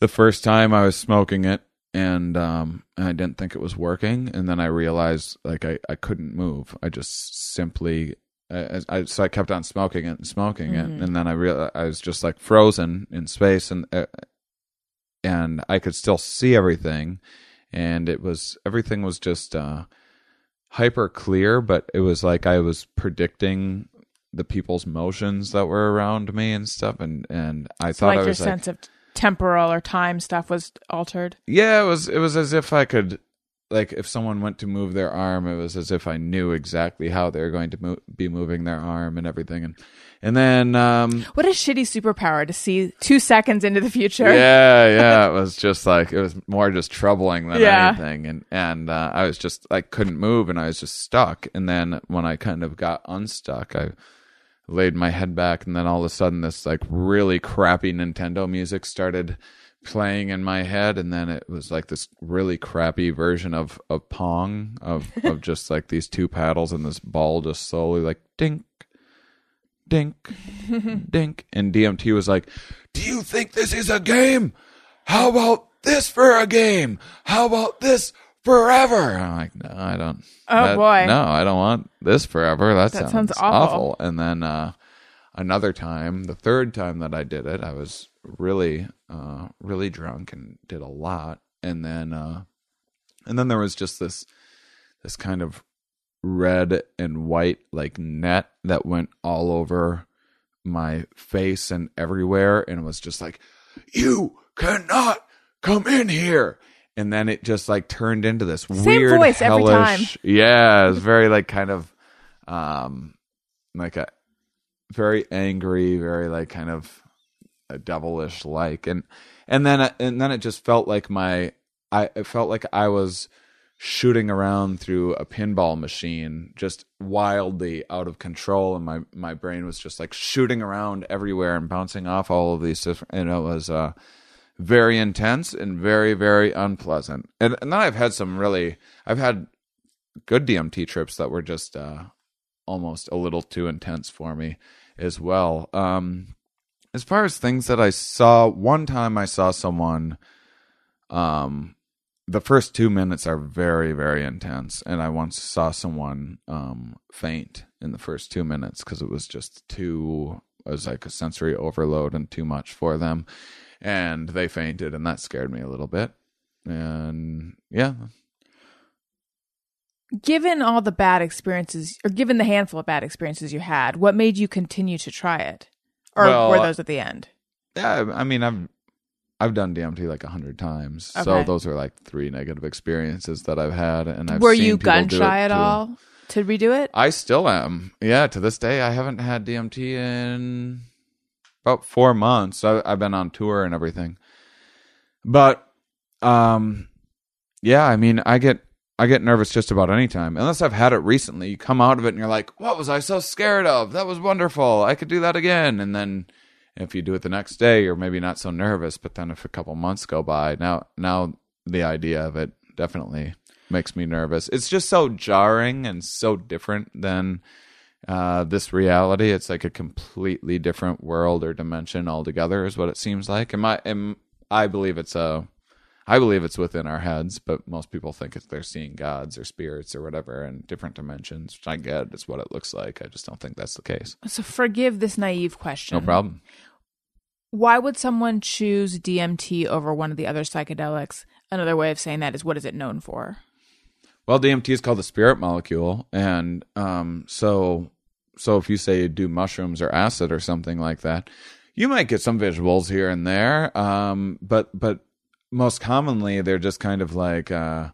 The first time I was smoking it, and um, I didn't think it was working, and then I realized like I, I couldn't move. I just simply. I, I, so I kept on smoking it and smoking it, and then I realized I was just like frozen in space, and uh, and I could still see everything, and it was everything was just uh, hyper clear, but it was like I was predicting the people's motions that were around me and stuff, and and I So thought like I your was like, sense of temporal or time stuff was altered. yeah, it was it was as if I could like if someone went to move their arm, it was as if I knew exactly how they were going to mo- be moving their arm and everything, and and then um, What a shitty superpower to see two seconds into the future. yeah, yeah, it was just like it was more just troubling than Yeah. anything, and and uh, I was just I couldn't move, and I was just stuck. And then when I kind of got unstuck, I laid my head back, and then all of a sudden this like really crappy Nintendo music started playing in my head, and then it was like this really crappy version of of Pong of of just like these two paddles and this ball just slowly like dink dink, dink. And DMT was like, Do you think this is a game? How about this for a game? How about this forever? I'm like, No, I don't. Oh, that- boy. No, I don't want this forever. That, That sounds, sounds awful. And then uh, another time, the third time that I did it, I was really, uh, really drunk and did a lot. And then, uh, and then there was just this, this kind of red and white like net that went all over my face and everywhere. And it was just like you cannot come in here. And then it just like turned into this weird voice every hellish yeah it was very like kind of um like a very angry very like kind of devilish like. And and then and then it just felt like my i it felt like i was shooting around through a pinball machine just wildly out of control. And my my brain was just like shooting around everywhere and bouncing off all of these different and it was uh very intense and very very unpleasant. And, and then i've had some really i've had good dmt trips that were just uh almost a little too intense for me as well. Um as far as things that i saw one time i saw someone um the first two minutes are very very intense and i once saw someone um faint in the first two minutes because it was just too it was like a sensory overload and too much for them and they fainted and that scared me a little bit and yeah Given all the bad experiences, or given the handful of bad experiences you had, what made you continue to try it? Or Well, were those at the end? yeah i mean i've i've done dmt like a hundred times so those are like three negative experiences that i've had and i've were you gun shy at all to redo it? I still am. Yeah, to this day, I haven't had DMT in about four months. I, I've been on tour and everything, but um, yeah, I mean, I get I get nervous just about any time, unless I've had it recently. You come out of it and you're like, "What was I so scared of? That was wonderful. I could do that again." And then if you do it the next day, you're maybe not so nervous. But then if a couple months go by, now now the idea of it definitely makes me nervous. It's just so jarring and so different than uh, this reality. It's like a completely different world or dimension altogether, is what it seems like. And my, and I believe it's a, I believe it's within our heads, but most people think it's they're seeing gods or spirits or whatever in different dimensions. Which I get, it's what it looks like. I just don't think that's the case. So forgive this naive question. No problem. Why would someone choose DMT over one of the other psychedelics? Another way of saying that is what is it known for? Well, DMT is called the spirit molecule, and um, so so if you say you do mushrooms or acid or something like that, you might get some visuals here and there. Um, but but most commonly they're just kind of like uh,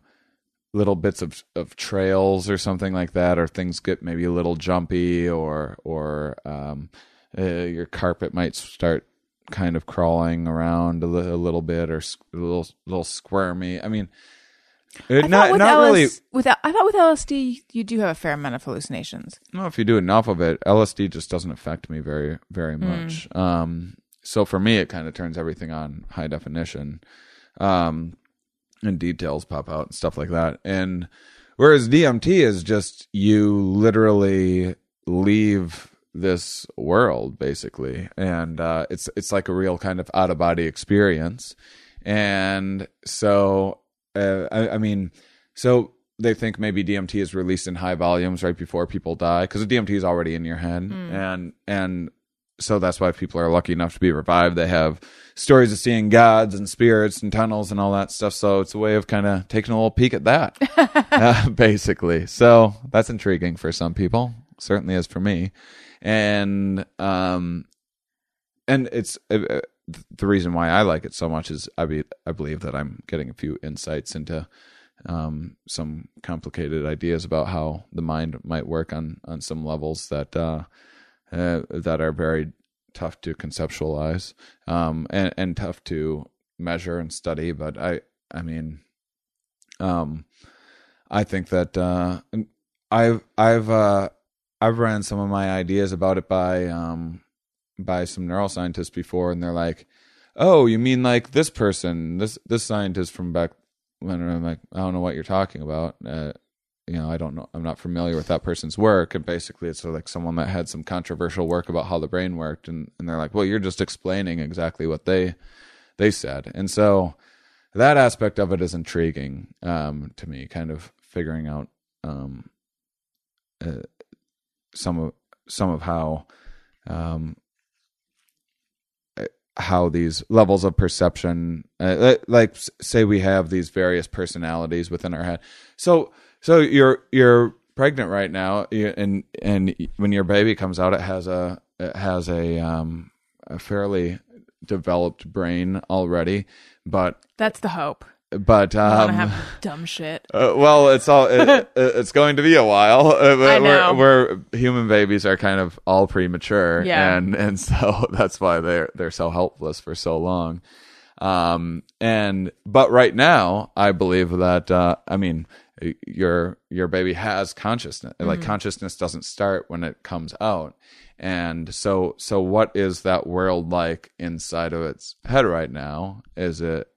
little bits of of trails or something like that, or things get maybe a little jumpy, or or um, uh, your carpet might start kind of crawling around a, li- a little bit or s- a little little squirmy. I mean. It, I not not LS- really With I thought with LSD you do have a fair amount of hallucinations. No, if you do enough of it, LSD just doesn't affect me very, very much. Um, so for me, it kind of turns everything on high definition, um, and details pop out and stuff like that. And whereas DMT is just you literally leave this world basically, and uh, it's it's like a real kind of out of body experience. And so, uh, I, I mean, so they think maybe DMT is released in high volumes right before people die because the DMT is already in your head, and and so that's why people are lucky enough to be revived. They have stories of seeing gods and spirits and tunnels and all that stuff. So it's a way of kind of taking a little peek at that, uh, basically. So that's intriguing for some people. certainly is for me and um and it's uh, uh, the reason why I like it so much is I be I believe that I'm getting a few insights into um, some complicated ideas about how the mind might work on on some levels that uh, uh, that are very tough to conceptualize um, and and tough to measure and study. But I I mean, um, I think that uh, I've I've uh, I've ran some of my ideas about it by um, by some neuroscientists before, and they're like, "Oh, you mean like this person, this this scientist from back when?" And I'm like, "I don't know what you're talking about." Uh, you know, I don't know. I'm not familiar with that person's work, and basically, it's like someone that had some controversial work about how the brain worked, and and they're like, "Well, you're just explaining exactly what they they said," and so that aspect of it is intriguing um, to me, kind of figuring out um, uh, some of some of how um, how these levels of perception uh, like say we have these various personalities within our head. So so you're you're pregnant right now and and when your baby comes out it has a it has a um a fairly developed brain already but That's the hope. but um have dumb shit. uh, well, it's all it, it's going to be a while. Uh, I know. Where, where human babies are kind of all premature, Yeah. and and so that's why they're they're so helpless for so long. Um, and but right now, I believe that uh, I mean your your baby has consciousness. Like consciousness doesn't start when it comes out. And so so what is that world like inside of its head right now? Is it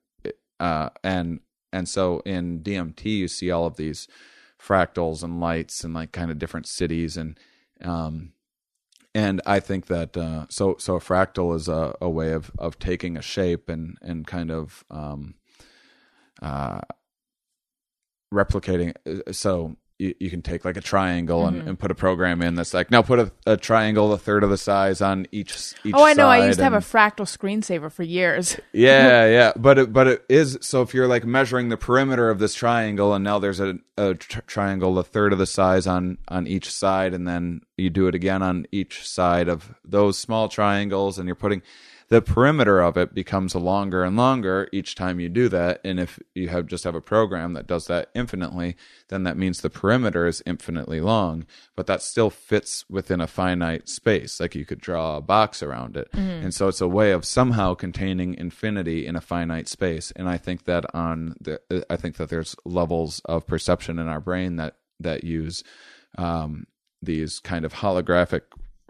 uh, and and so in DMT you see all of these fractals and lights and like kind of different cities and um and I think that uh, so so a fractal is a, a way of of taking a shape and and kind of um uh replicating uh, so you, you can take like a triangle and, and put a program in that's like now put a, a triangle a third of the size on each each Oh, I know. I used to have a fractal screensaver for years. yeah, yeah, but it, but it is so. If you're like measuring the perimeter of this triangle, and now there's a, a tr- triangle a third of the size on on each side, and then you do it again on each side of those small triangles, and you're putting the perimeter of it becomes longer and longer each time you do that. And if you have just have a program that does that infinitely, then that means the perimeter is infinitely long, but that still fits within a finite space. Like you could draw a box around it. And so it's a way of somehow containing infinity in a finite space. And I think that on the, I think that there's levels of perception in our brain that, that use, um, these kind of holographic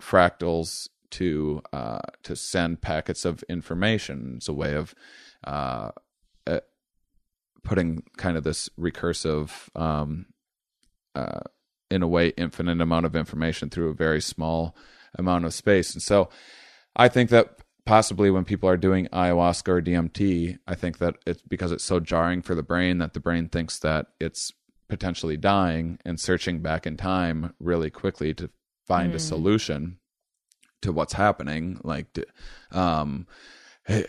fractals to uh, to send packets of information. It's a way of uh, uh, putting kind of this recursive, um, uh, in a way, infinite amount of information through a very small amount of space. And so, I think that possibly when people are doing ayahuasca or DMT, I think that it's because it's so jarring for the brain that the brain thinks that it's potentially dying and searching back in time really quickly to find a solution to what's happening like to, um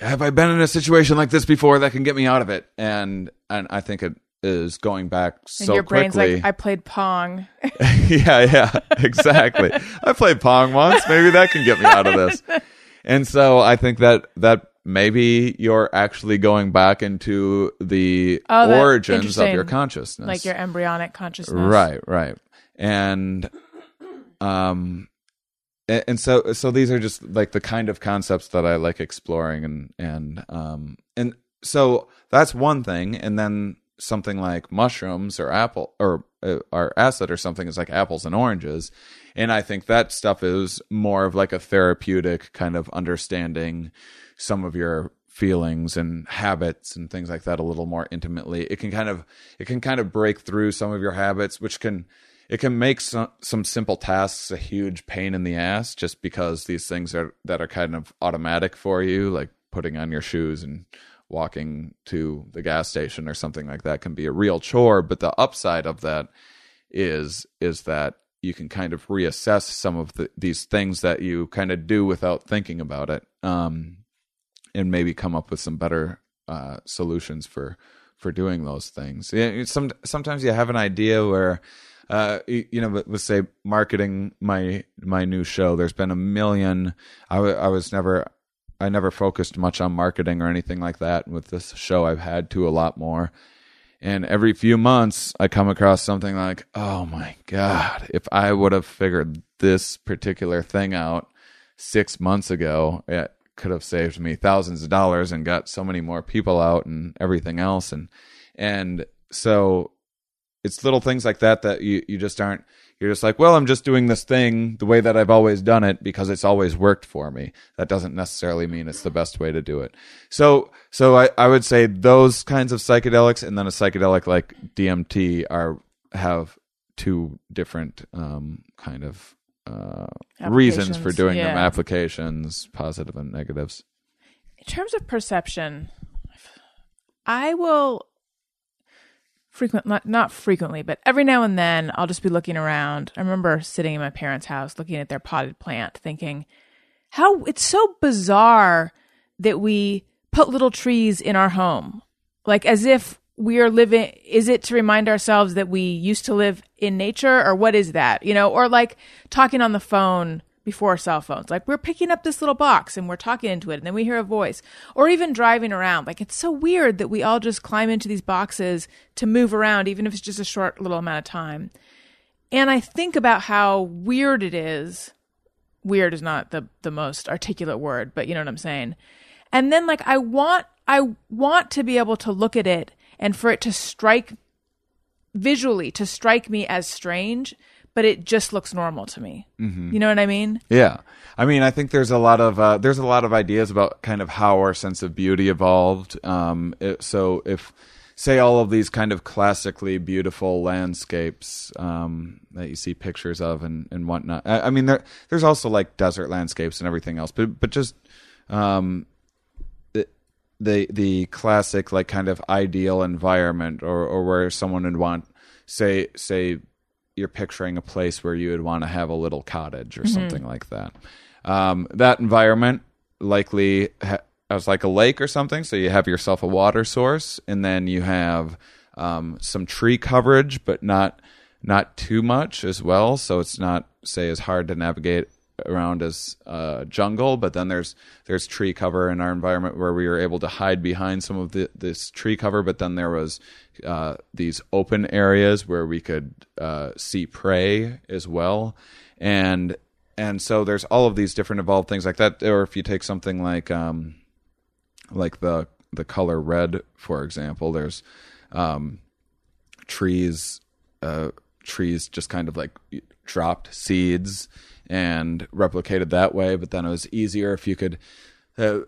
have i been in a situation like this before that can get me out of it and and i think it is going back And so your brain's quickly like, I played Pong. yeah, yeah, exactly. I played Pong once. Maybe that can get me out of this. And so I think that that maybe you're actually going back into the Oh, origins of your consciousness. like your embryonic consciousness. right, right. And um and so so these are just like the kind of concepts that I like exploring and and um and so that's one thing. And then something like mushrooms or apple or uh, or acid or something is like apples and oranges. And I think that stuff is more of like a therapeutic kind of understanding some of your feelings and habits and things like that a little more intimately. It can kind of it can kind of break through some of your habits which can it can make some some simple tasks a huge pain in the ass just because these things are that are kind of automatic for you like putting on your shoes and walking to the gas station or something like that can be a real chore but the upside of that is is that you can kind of reassess some of the, these things that you kind of do without thinking about it um and maybe come up with some better uh, solutions for for doing those things. Some sometimes you have an idea where uh, you know, let's say marketing my my new show. There's been a million. I, w- I was never, I never focused much on marketing or anything like that. With this show, I've had to a lot more. And every few months, I come across something like, oh my God, if I would have figured this particular thing out six months ago, it could have saved me thousands of dollars and got so many more people out and everything else. And, and so it's little things like that that you, you just aren't, you're just like, well, I'm just doing this thing the way that I've always done it because it's always worked for me. That doesn't necessarily mean it's the best way to do it. So, so I, I would say those kinds of psychedelics and then a psychedelic like DMT are, have two different, um, kind of, uh, reasons for doing them, applications, positive and negatives. in terms of perception, I will frequent not, not frequently, but every now and then I'll just be looking around. I remember sitting in my parents' house looking at their potted plant thinking how it's so bizarre that we put little trees in our home. Like as if we are living is it to remind ourselves that we used to live in nature or what is that? You know, or like talking on the phone before cell phones. Like we're picking up this little box and we're talking into it and then we hear a voice. Or even driving around. Like it's so weird that we all just climb into these boxes to move around even if it's just a short little amount of time. And I think about how weird it is. Weird is not the the most articulate word, but you know what I'm saying. And then like I want I want to be able to look at it and for it to strike visually to strike me as strange, but it just looks normal to me. You know what I mean? Yeah, I mean, I think there's a lot of uh, there's a lot of ideas about kind of how our sense of beauty evolved. Um, it- so if say all of these kind of classically beautiful landscapes um, that you see pictures of and, and whatnot. I, I mean, there there's also like desert landscapes and everything else, but but just um, the the the classic like kind of ideal environment or or where someone would want say say you're picturing a place where you would want to have a little cottage or something like that. Um, that environment likely ha- has like a lake or something, so you have yourself a water source, and then you have um, some tree coverage, but not not too much as well. So it's not say as hard to navigate around as uh, jungle, but then there's there's tree cover in our environment where we were able to hide behind some of the, this tree cover, but then there was uh, these open areas where we could uh, see prey as well, and and so there's all of these different evolved things like that. Or if you take something like um, like the the color red, for example, there's um, trees uh, trees just kind of like dropped seeds and replicated that way. But then it was easier if you could. Uh,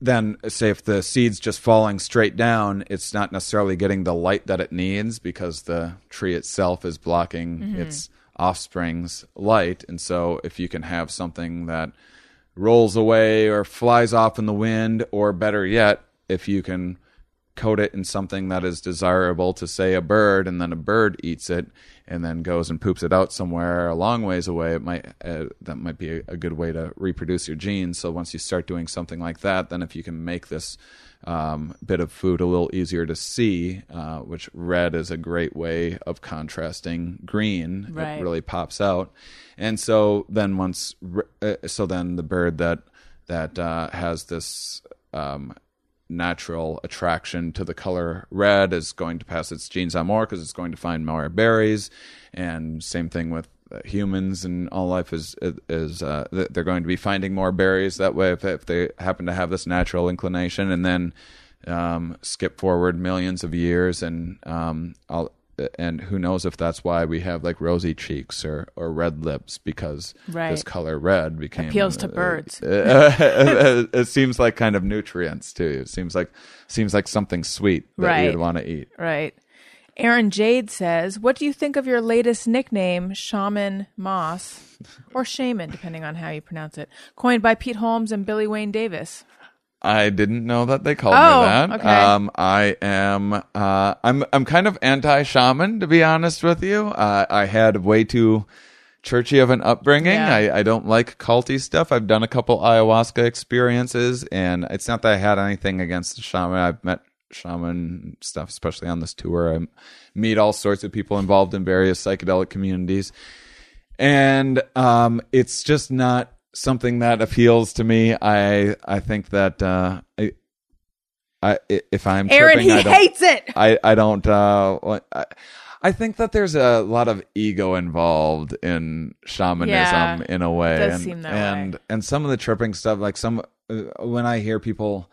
then say if the seeds just falling straight down, it's not necessarily getting the light that it needs because the tree itself is blocking its offspring's light. And so if you can have something that rolls away or flies off in the wind, or better yet, if you can coat it in something that is desirable to say a bird and then a bird eats it and then goes and poops it out somewhere a long ways away it might uh, that might be a, a good way to reproduce your genes so once you start doing something like that then if you can make this um, bit of food a little easier to see uh, which red is a great way of contrasting green Right. it really pops out and so then once uh, so then the bird that that uh, has this um, natural attraction to the color red is going to pass its genes on more because it's going to find more berries. And same thing with uh, humans and all life is is uh, they're going to be finding more berries that way if, if they happen to have this natural inclination. And then um, skip forward millions of years and um, I'll, and who knows if that's why we have like rosy cheeks or, or red lips because this color red became Appeals to uh, birds. uh, it seems like kind of nutrients too. It seems like seems like something sweet that Right. you'd want to eat. Right. Aaron Jade says, What do you think of your latest nickname, Shaman Mauss, or Shaman, depending on how you pronounce it, coined by Pete Holmes and Billy Wayne Davis? I didn't know that they called Oh, me that. okay. Um, I am. Uh, I'm. I'm kind of anti-shaman, to be honest with you. Uh, I had way too churchy of an upbringing. Yeah. I, I don't like culty stuff. I've done a couple ayahuasca experiences, and it's not that I had anything against the shaman. I've met shaman stuff, especially on this tour. I meet all sorts of people involved in various psychedelic communities, and um, it's just not something that appeals to me. I I think that uh, I, I if I'm Aaron, tripping, he I hates it. I I don't. Uh, I, I think that there's a lot of ego involved in shamanism Yeah, in a way, does and seem that and way. and some of the tripping stuff, like some uh, when I hear people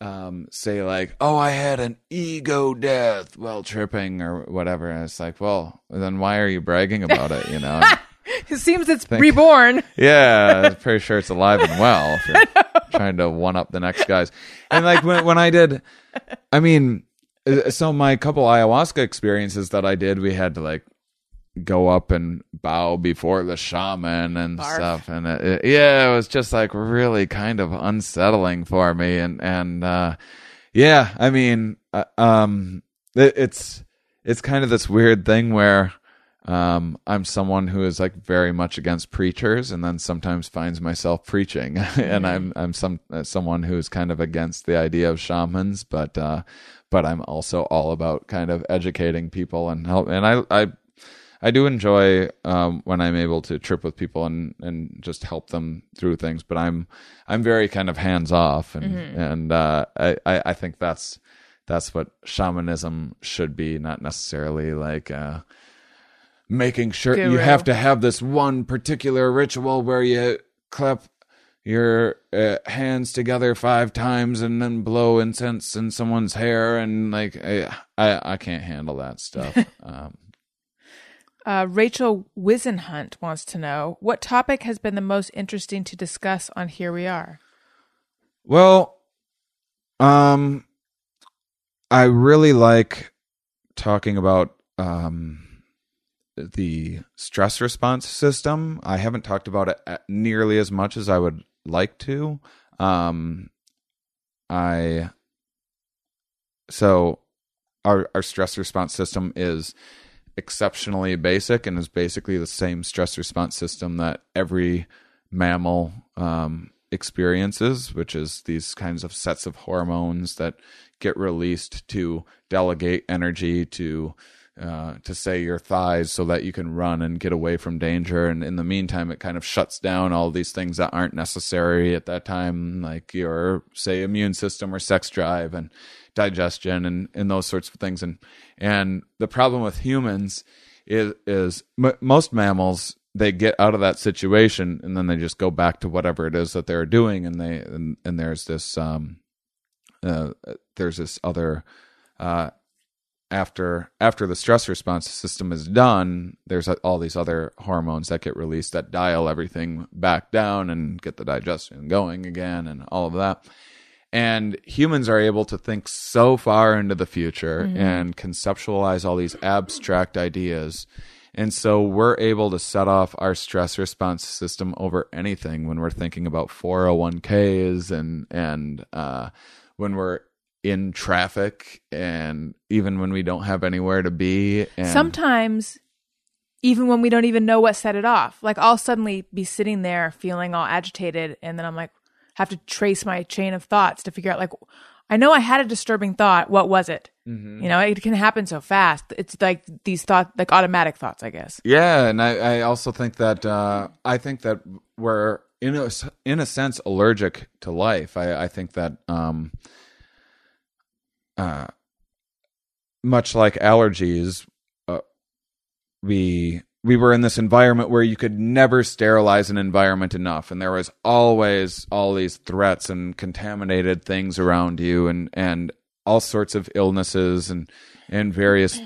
um, say like, "Oh, I had an ego death while tripping" or whatever, and it's like, well, then why are you bragging about it? You know? It seems it's reborn. Yeah, I'm pretty sure it's alive and well. If you're trying to one up the next guys, and like when when I did, I mean, uh, so my couple ayahuasca experiences that I did, we had to like go up and bow before the shaman and Barf. stuff, and it, it- yeah, it was just like really kind of unsettling for me, and and uh, yeah, I mean, uh, um, it, it's it's kind of this weird thing where um, I'm someone who is like very much against preachers, and then sometimes finds myself preaching, and I'm I'm some uh, someone who's kind of against the idea of shamans, but uh, but I'm also all about kind of educating people and help, and I I I do enjoy um, when I'm able to trip with people and, and just help them through things, but I'm I'm very kind of hands off, and and uh, I, I I think that's that's what shamanism should be, not necessarily like uh, making sure you have to have this one particular ritual where you clap your uh, hands together five times and then blow incense in someone's hair and like I I, I can't handle that stuff. um, Uh, Rachel Wisenhunt wants to know what topic has been the most interesting to discuss on Here We Are. Well, um, I really like talking about um the stress response system. I haven't talked about it nearly as much as I would like to. Um, I so our our stress response system is exceptionally basic and is basically the same stress response system that every mammal um, experiences, which is these kinds of sets of hormones that get released to delegate energy to uh, to say your thighs so that you can run and get away from danger. And in the meantime, it kind of shuts down all these things that aren't necessary at that time, like your say immune system or sex drive and digestion and, and those sorts of things. And and the problem with humans is is m- most mammals they get out of that situation and then they just go back to whatever it is that they're doing and they and, and there's this um uh, there's this other uh after after the stress response system is done there's all these other hormones that get released that dial everything back down and get the digestion going again and all of that. And humans are able to think so far into the future and conceptualize all these abstract ideas. And so we're able to set off our stress response system over anything when we're thinking about 401ks and and uh, when we're in traffic and even when we don't have anywhere to be and Sometimes, even when we don't even know what set it off, like I'll suddenly be sitting there feeling all agitated, and then I'm like, have to trace my chain of thoughts to figure out, like, I know I had a disturbing thought. What was it? Mm-hmm. You know, it can happen so fast. It's like these thoughts, like automatic thoughts, I guess. Yeah, and I, I also think that uh, I think that we're in a in a sense allergic to life. I, I think that um, uh, much like allergies, uh, we we were in this environment where you could never sterilize an environment enough, and there was always all these threats and contaminated things around you, and and all sorts of illnesses and and various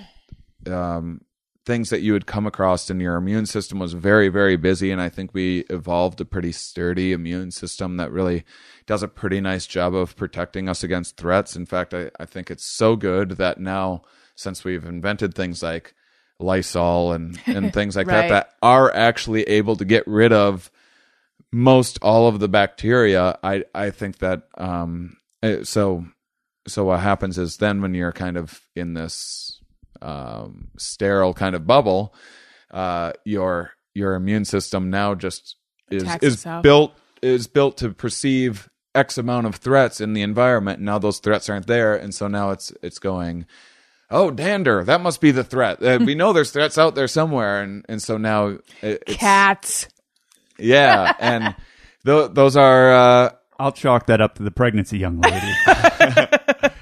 um, things that you would come across and your immune system was very very busy and i think we evolved a pretty sturdy immune system that really does a pretty nice job of protecting us against threats in fact i, I think it's so good that now since we've invented things like lysol and, and things like Right. that that are actually able to get rid of most all of the bacteria i i think that um eh, so so what happens is then when you're kind of in this um, sterile kind of bubble, uh, your your immune system now just is is itself. built is built to perceive X amount of threats in the environment, and now those threats aren't there, and so now it's it's going. Oh, dander! That must be the threat. Uh, we know there's threats out there somewhere, and and so now it, it's, Cats. yeah, and th- those are uh, I'll chalk that up to the pregnancy, young lady.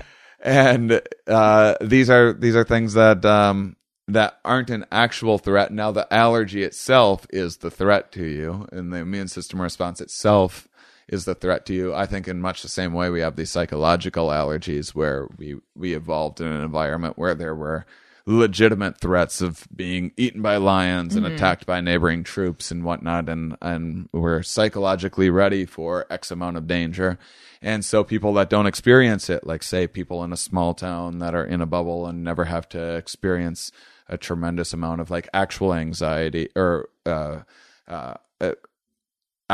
and uh, these are these are things that um, that aren't an actual threat. Now, the allergy itself is the threat to you, and the immune system response itself is the threat to you. I think in much the same way we have these psychological allergies where we we evolved in an environment where there were legitimate threats of being eaten by lions and attacked by neighboring troops and whatnot and and we're psychologically ready for x amount of danger. And so people that don't experience it like say people in a small town that are in a bubble and never have to experience a tremendous amount of like actual anxiety or uh, uh,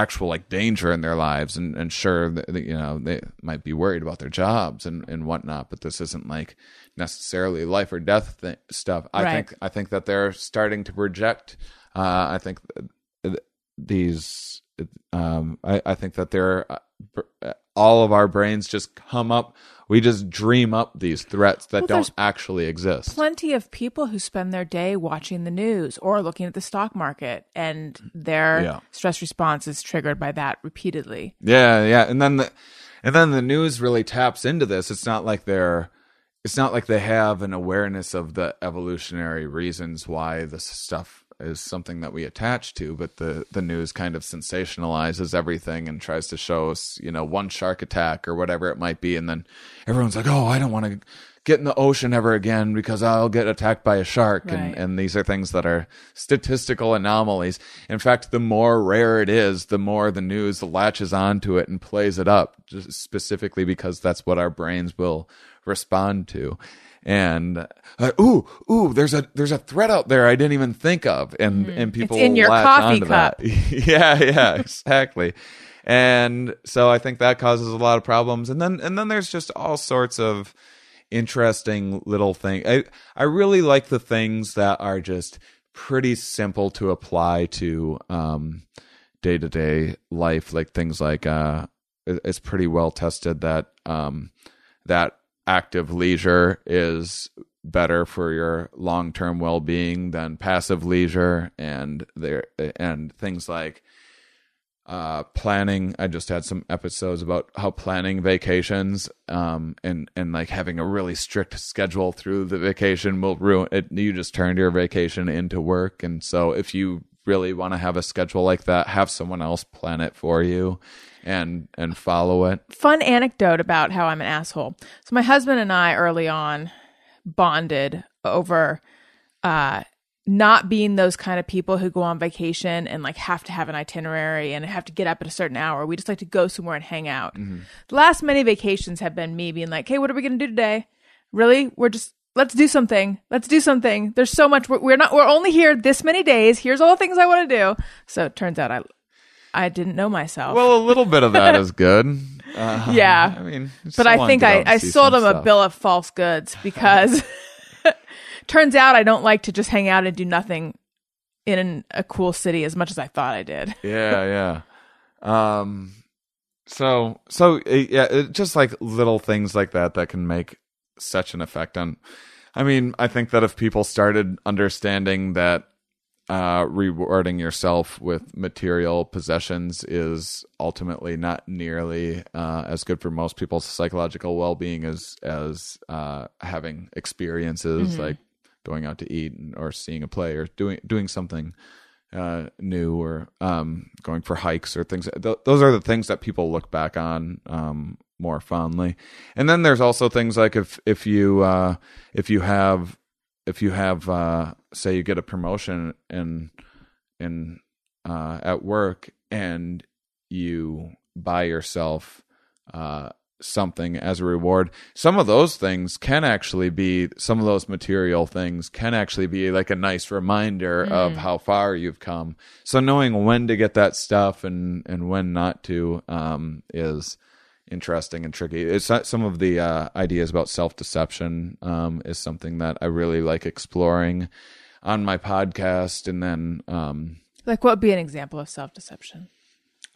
actual like danger in their lives and, and sure that, you know they might be worried about their jobs and, and whatnot but this isn't like necessarily life or death th- stuff i Right. think i think that they're starting to project uh, i think th- these um, I, I think that they're uh, uh, all of our brains just come up we just dream up these threats that Well, don't actually exist Plenty of people who spend their day watching the news or looking at the stock market, and their Yeah. stress response is triggered by that repeatedly. Yeah, yeah, and then the and then the news really taps into this. It's not like they're it's not like they have an awareness of the evolutionary reasons why this stuff is something that we attach to, but the the news kind of sensationalizes everything and tries to show us, you know, one shark attack or whatever it might be, and then everyone's like, "Oh, I don't want to get in the ocean ever again because I'll get attacked by a shark," and Right. and these are things that are statistical anomalies. In fact, the more rare it is, the more the news latches onto it and plays it up, just specifically because that's what our brains will respond to. And uh, ooh, ooh, there's a there's a threat out there I didn't even think of, and and people Mm-hmm. in your latch coffee that. yeah, yeah, exactly. And so I think that causes a lot of problems. And then and then there's just all sorts of interesting little things. I I really like the things that are just pretty simple to apply to um day to day life, like things like uh it's pretty well tested that um that active leisure is better for your long-term well-being than passive leisure and there and things like uh, planning. I just had some episodes about how planning vacations, um, and and like having a really strict schedule through the vacation will ruin it. You just turned your vacation into work, and so if you really want to have a schedule like that, have someone else plan it for you, and and follow it. Fun anecdote about how I'm an asshole. So my husband and I early on bonded over uh not being those kind of people who go on vacation and like have to have an itinerary and have to get up at a certain hour. We just like to go somewhere and hang out. The last many vacations have been me being like, "Hey, what are we going to do today? Really? We're just let's do something. Let's do something. There's so much. We're, we're not. We're only here this many days. Here's all the things I want to do." So it turns out I I didn't know myself. Well, a little bit of that is good. Uh, Yeah. I mean, but I think I, I sold him a bill of false goods because turns out I don't like to just hang out and do nothing in an, a cool city as much as I thought I did. yeah, yeah. Um, so so uh, yeah, it, just like little things like that that can make such an effect on. I mean, I think that if people started understanding that uh, rewarding yourself with material possessions is ultimately not nearly uh, as good for most people's psychological well-being as as uh, having experiences like going out to eat and, or seeing a play or doing doing something uh, new or um, going for hikes or things. Th- those are the things that people look back on um, more fondly. And then there's also things like if if you uh, if you have if you have uh, say you get a promotion in in uh, at work and you buy yourself uh, something as a reward. Some of those things can actually be some of those material things can actually be like a nice reminder of how far you've come. So knowing when to get that stuff and and when not to um, is interesting and tricky. It's some of the uh, ideas about self deception um, is something that I really like exploring on my podcast, and then um, Like, what would be an example of self deception?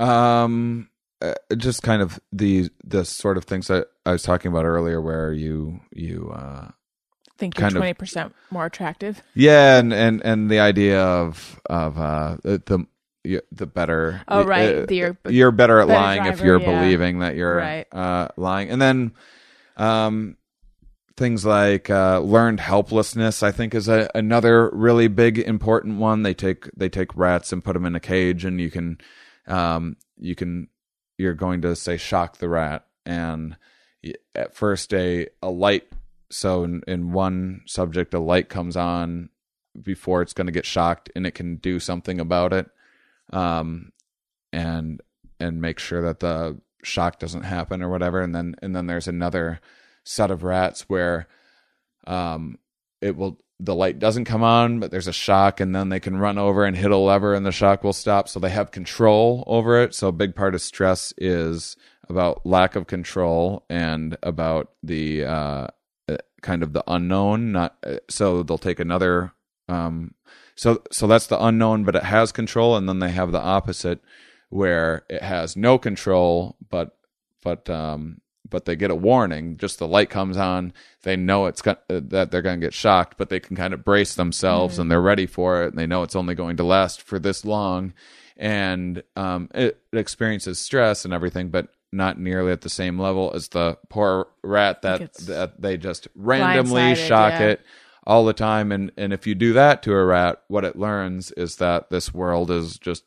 um, uh, just kind of the the sort of things that I was talking about earlier, where you you uh, Think you're twenty percent more attractive. yeah, and and and the idea of of uh, the the the better Oh, right. uh, The- you're- you're better at better lying if you're yeah. believing that you're Right. uh, lying, and then um, things like uh, learned helplessness. I think is a, another really big important one. They take they take rats and put them in a cage, and you can um, you can you're going to say shock the rat, and at first a a light. So in, in one subject, a light comes on before it's going to get shocked, and it can do something about it, um, and and make sure that the shock doesn't happen or whatever. And then and then there's another set of rats where um, it will the light doesn't come on, but there's a shock, and then they can run over and hit a lever, and the shock will stop. So they have control over it. So a big part of stress is about lack of control and about the uh, uh, kind of the unknown. Not uh, so they'll take another. Um, so so that's the unknown, but it has control, and then they have the opposite where it has no control, but but um, but they get a warning. Just the light comes on, they know it's got, uh, that they're going to get shocked, but they can kind of brace themselves and they're ready for it. And they know it's only going to last for this long, and um, it, it experiences stress and everything, but not nearly at the same level as the poor rat that that they just randomly shock yeah. it all the time. And and if you do that to a rat, what it learns is that this world is just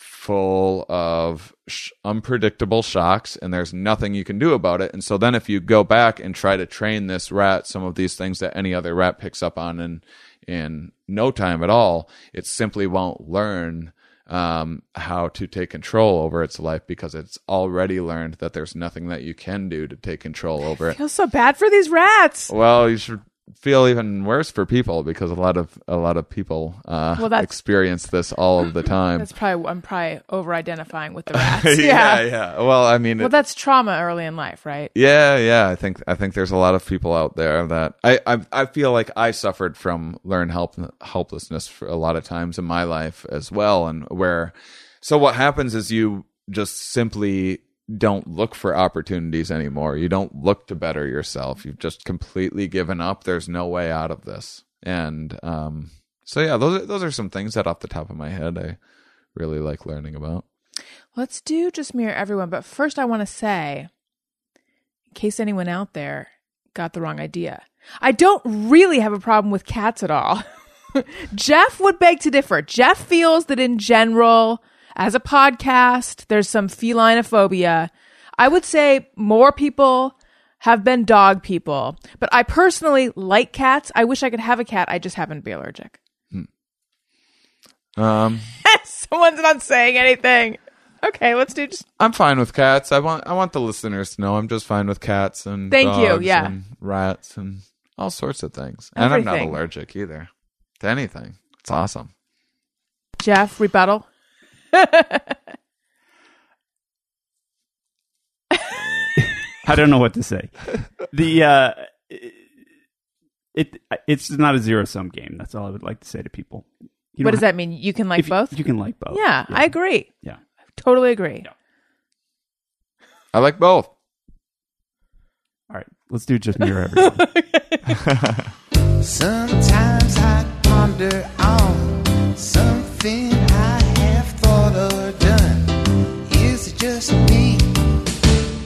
full of sh- unpredictable shocks and there's nothing you can do about it and so then if you go back and try to train this rat some of these things that any other rat picks up on in in no time at all it simply won't learn um, how to take control over its life because it's already learned that there's nothing that you can do to take control over it I feel so bad for these rats. well, you should feel even worse for people because a lot of a lot of people uh, Well, experience this all of the time. That's probably I'm probably over identifying with the rats. yeah, yeah. yeah. Well, I mean, Well, it- that's trauma early in life, right? yeah, yeah. I think I think there's a lot of people out there that I I, I feel like I suffered from learned help helplessness for a lot of times in my life as well, and where so what happens is you just simply don't look for opportunities anymore. You don't look to better yourself. You've just completely given up. There's no way out of this. And um so yeah, those are, those are some things that off the top of my head I really like learning about. Let's do just mirror everyone. But first, I want to say, in case anyone out there got the wrong idea, I don't really have a problem with cats at all. Jeff would beg to differ. Jeff feels that in general, as a podcast, there's some felinophobia. I would say more people have been dog people, but I personally like cats. I wish I could have a cat. I just happen to be allergic. Um Someone's not saying anything. Okay, let's do just I'm fine with cats. I want I want the listeners to know I'm just fine with cats and Thank you, yeah. and rats and all sorts of things. And I'm not allergic either to anything. It's awesome. Jeff rebuttal. I don't know what to say. The uh, it it's not a zero sum game. That's all I would like to say to people. You what don't does that mean? You can like if you- both? You can like both. yeah, I agree. Yeah. Totally agree. I like both. All right, let's do just mirror everyone. Sometimes I ponder on something I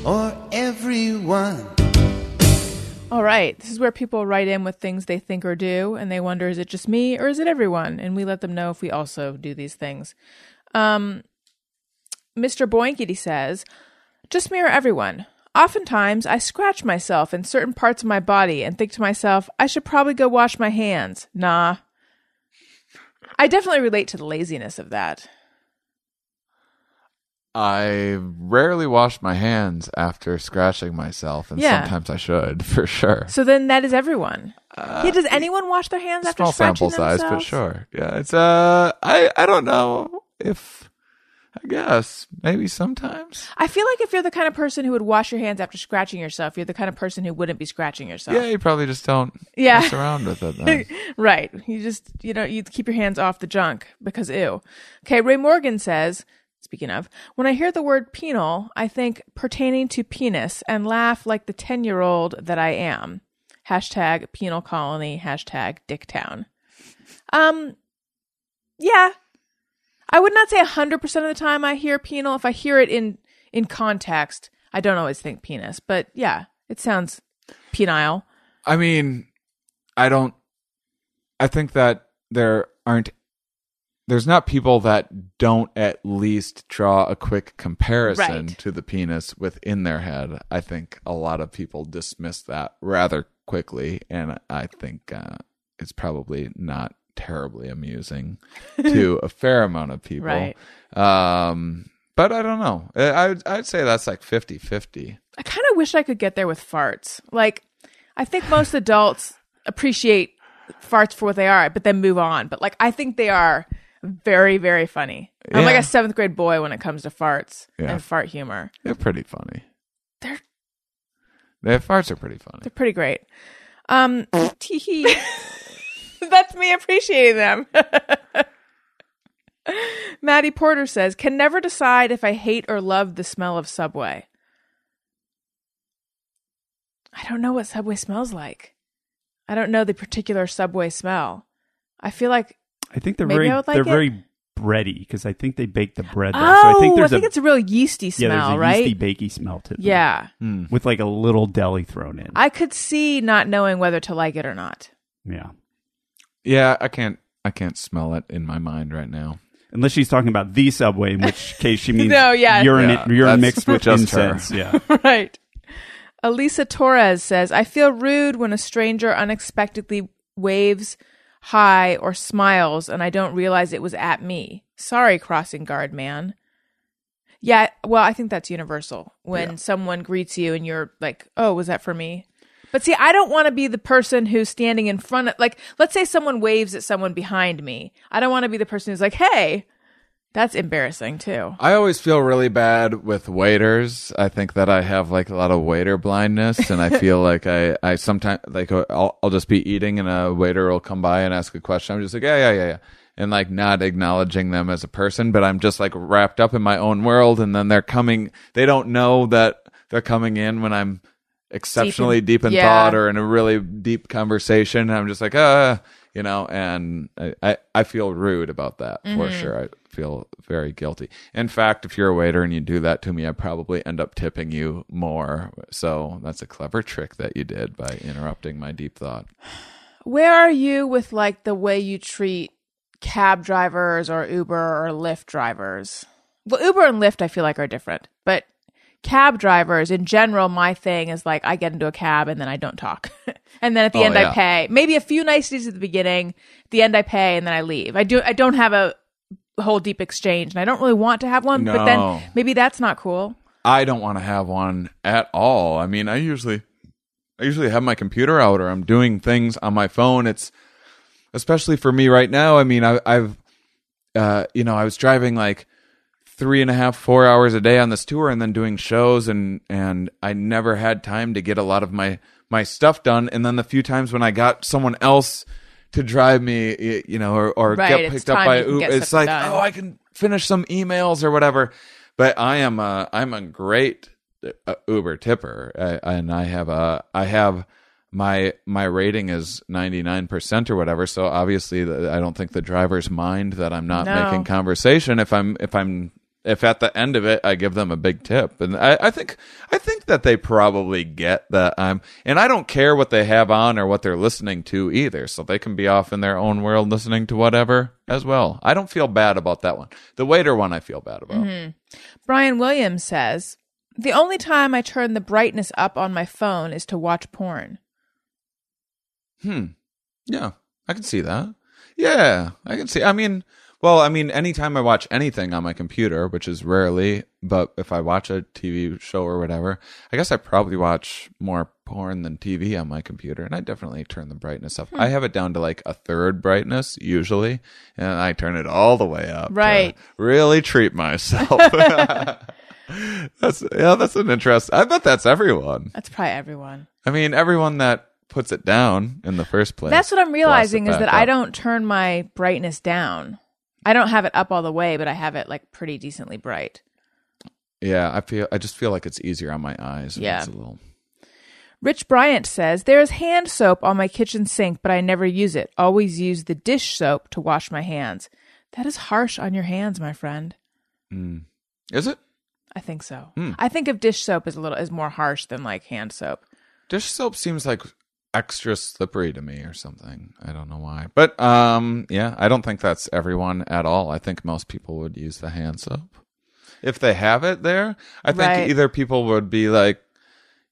or everyone? All right. This is where people write in with things they think or do, and they wonder, is it just me or is it everyone? And we let them know if we also do these things. Um, Mr. Boinkity says, just me or everyone. Oftentimes, I scratch myself in certain parts of my body and think to myself, I should probably go wash my hands. Nah. I definitely relate to the laziness of that. I rarely wash my hands after scratching myself, and Yeah. sometimes I should for sure. So then that is everyone. yeah, does anyone wash their hands after Uh, Small sample size, but sure. Yeah, it's uh, I I don't know if I guess maybe sometimes. I feel like if you're the kind of person who would wash your hands after scratching yourself, you're the kind of person who wouldn't be scratching yourself. Yeah, you probably just don't Yeah. mess around with it. Right. You just, you know, you keep your hands off the junk because ew. Okay. Ray Morgan says, speaking of, when I hear the word penal, I think pertaining to penis and laugh like the 10 year old that I am. Hashtag penal colony, hashtag dicktown. Um, yeah. I would not say 100% of the time I hear penal. If I hear it in, in context, I don't always think penis, but yeah, it sounds penile. I mean, I don't. I think that there aren't. There's not people that don't at least draw a quick comparison Right. to the penis within their head. I think a lot of people dismiss that rather quickly, and I think uh, it's probably not terribly amusing to a fair amount of people. Right. Um, but I don't know. I would, I'd say that's like 50-50. I kind of wish I could get there with farts. Like, I think most adults appreciate farts for what they are, but then move on. But like, I think they are very, very funny. I'm like a seventh grade boy when it comes to farts Yeah. and fart humor. They're pretty funny. They're Their farts are pretty funny. they're pretty great. Um. That's me appreciating them. Maddie Porter says, "Can never decide if I hate or love the smell of Subway." I don't know what Subway smells like. I don't know the particular Subway smell. I feel like I think they're Maybe very I would like they're it. very bready because I think they bake the bread. There. oh, so I think oh, there's a it's a real yeasty yeah, smell, there's a right? yeasty bakey smell to them. yeah, hmm. with like a little deli thrown in. I could see not knowing whether to like it or not. yeah, Yeah, I can't. I can't smell it in my mind right now. unless she's talking about the subway, in which case she means No, yeah. urine, Yeah, urine that's mixed with just her. incense. Yeah, right. Elisa Torres says, I feel rude when a stranger unexpectedly waves hi or smiles and I don't realize it was at me. Sorry, crossing guard man. Yeah, well, I think that's universal. When Yeah. someone greets you and you're like, oh, was that for me? But see, I don't want to be the person who's standing in front of, like, let's say someone waves at someone behind me. I don't want to be the person who's like, hey, that's embarrassing too. I always feel really bad with waiters. I think that I have like a lot of waiter blindness, and I feel like I, I sometimes like I'll, I'll just be eating, and a waiter will come by and ask a question. I'm just like, yeah, yeah, yeah, yeah, and like not acknowledging them as a person, but I'm just like wrapped up in my own world, and then they're coming. They don't know that they're coming in when I'm exceptionally Deep deep in- in, yeah. thought or in a really deep conversation. And I'm just like, uh, you know, and I, I, I feel rude about that for Mm-hmm. sure. I feel very guilty. In fact, if you're a waiter and you do that to me, I probably end up tipping you more. So that's a clever trick that you did by interrupting my deep thought. Where are you with like the way you treat cab drivers or Uber or Lyft drivers? Well, Uber and Lyft I feel like are different, but cab drivers in general, my thing is like I get into a cab and then I don't talk. and then at the Oh, end I pay. Maybe a few niceties at the beginning, at the end I pay and then I leave. I do I don't have a whole deep exchange and I don't really want to have one, but then maybe that's not cool. I don't want to have one at all. I mean, I usually I usually have my computer out or I'm doing things on my phone. It's especially for me right now. I mean, I, I've uh, you know, I was driving like three and a half, four hours a day on this tour, and then doing shows, and and I never had time to get a lot of my my stuff done. And then the few times when I got someone else to drive me, you know, or, or Right, get picked up by Uber, it's like, done. oh, I can finish some emails or whatever. But I am a I'm a great uh, Uber tipper, uh, and I have a I have my my rating is 99% or whatever so obviously the, i don't think the drivers mind that i'm not No. making conversation if i'm if i'm if at the end of it i give them a big tip and I, I think i think that they probably get that i'm and i don't care what they have on or what they're listening to either so they can be off in their own world listening to whatever as well i don't feel bad about that one the waiter one i feel bad about Brian Williams says, The only time I turn the brightness up on my phone is to watch porn. Hmm. Yeah, I can see that. Yeah, I can see. I mean, well, I mean, anytime I watch anything on my computer, which is rarely, but if I watch a TV show or whatever, I guess I probably watch more porn than TV on my computer, and I definitely turn the brightness up. I hmm. have it down to like a third brightness usually, and I turn it all the way up. to Right. really treat myself. that's yeah, that's an interest. I bet that's everyone. That's probably everyone. I mean, everyone that puts it down in the first place. That's what I'm realizing is that I don't turn my brightness down. I don't have it up all the way, but I have it like pretty decently bright. Yeah, I feel I just feel like it's easier on my eyes. Yeah. it's a little. Rich Bryant says, There is hand soap on my kitchen sink, but I never use it. Always use the dish soap to wash my hands. That is harsh on your hands, my friend. Mm. Is it I think so. Hmm. I think of dish soap is a little is more harsh than like hand soap. dish soap seems like extra slippery to me or something. I don't know why, but um, yeah, I don't think that's everyone at all. I think most people would use the hand soap if they have it there. I think Right. either people would be like.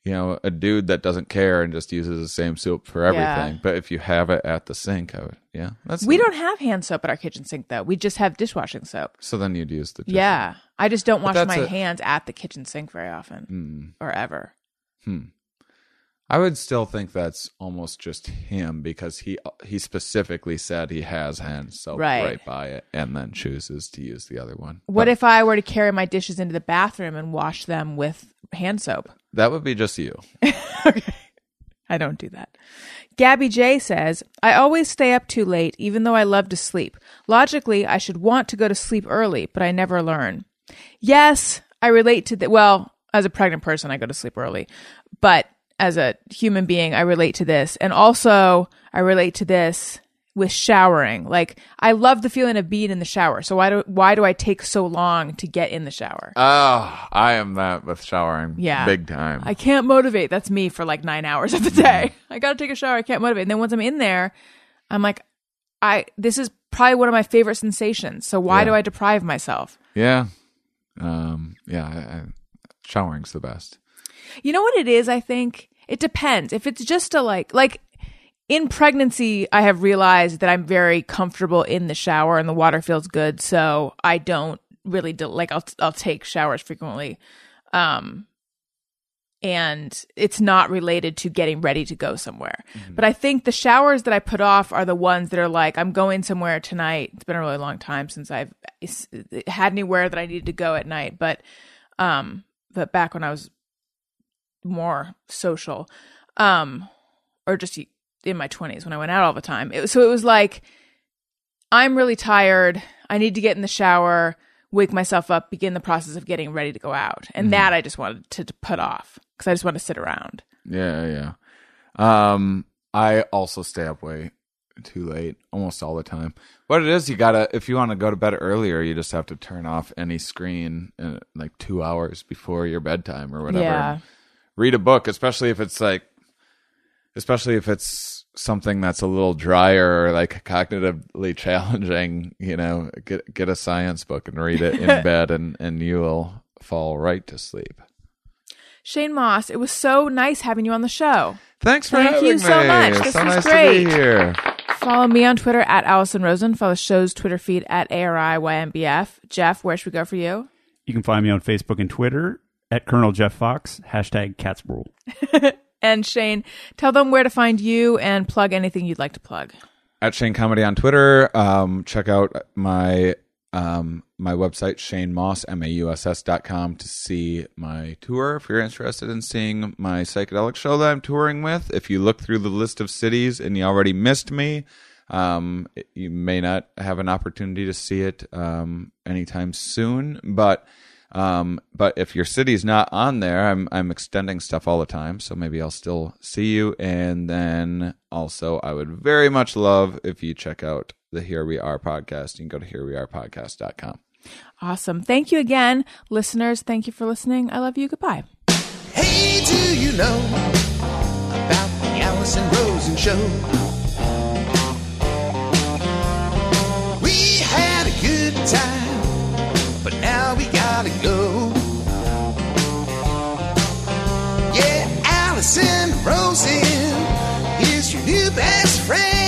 You know, a dude that doesn't care and just uses the same soap for everything. Yeah. But if you have it at the sink, I would, yeah, that's We don't have hand soap at our kitchen sink though. We just have dishwashing soap. So then you'd use the dish Yeah. I just don't wash my a- hands at the kitchen sink very often Mm. or ever. I would still think that's almost just him because he he specifically said he has hand soap Right. right, by it and then chooses to use the other one. What But if I were to carry my dishes into the bathroom and wash them with hand soap? that would be just you? Okay. I don't do that. Gabby J says, I always stay up too late, even though I love to sleep. Logically, I should want to go to sleep early, but I never learn. Yes, I relate to that. Well, as a pregnant person, I go to sleep early, but as a human being, I relate to this. And also, I relate to this with showering. Like, I love the feeling of being in the shower. So why do, why do I take so long to get in the shower? Oh, I am that with showering. Yeah. big time. I can't motivate. That's me for like nine hours of the day. I gotta take a shower. I can't motivate. And then once I'm in there, I'm like, I this is probably one of my favorite sensations. So why Yeah. do I deprive myself? yeah, um, yeah. I, I, showering's the best. You know what it is? I think it depends. If it's just a like like in pregnancy, I have realized that I'm very comfortable in the shower and the water feels good, so I don't really do, like I'll I'll take showers frequently. Um and it's not related to getting ready to go somewhere. But I think the showers that I put off are the ones that are like I'm going somewhere tonight. It's been a really long time since I've had anywhere that I needed to go at night, but um but back when I was more social um or just in my 20s when I went out all the time. It, so it was like I'm really tired. I need to get in the shower, wake myself up, begin the process of getting ready to go out. And that I just wanted to, to put off cuz I just want to sit around. Yeah, yeah. Um, I also stay up way too late almost all the time. What it is, you gotta if you want to go to bed earlier, you just have to turn off any screen uh, like two hours before your bedtime or whatever. Yeah. Read a book, especially if it's like, especially if it's something that's a little drier or like cognitively challenging. You know, get get a science book and read it in bed, and and you will fall right to sleep. Shane Mauss, it was so nice having you on the show. Thanks for Thank having you me. so much. This so was nice great. to be here. Follow me on Twitter at Alison Rosen. Follow the show's Twitter feed at ARIYNBF. Jeff, where should we go for you? You can find me on Facebook and Twitter at Colonel Jeff Fox, hashtag Cats Rule. And Shane, tell them where to find you and plug anything you'd like to plug. At Shane Comedy on Twitter. Um, check out my um, my website, Shane Mauss, M-A-U-S-S dot com to see my tour. If you're interested in seeing my psychedelic show that I'm touring with, if you look through the list of cities and you already missed me, um, you may not have an opportunity to see it um, anytime soon. But um, but if your city's not on there, I'm I'm extending stuff all the time, so maybe I'll still see you. And then also, I would very much love if you check out the Here We Are podcast. You can go to herewearepodcast.com. Awesome. Thank you again, listeners. Thank you for listening. I love you. Goodbye. Hey, do you know about the Alison Rosen show? We had a good time, but now we gotta go. Yeah, Alison Rosen is your new best friend.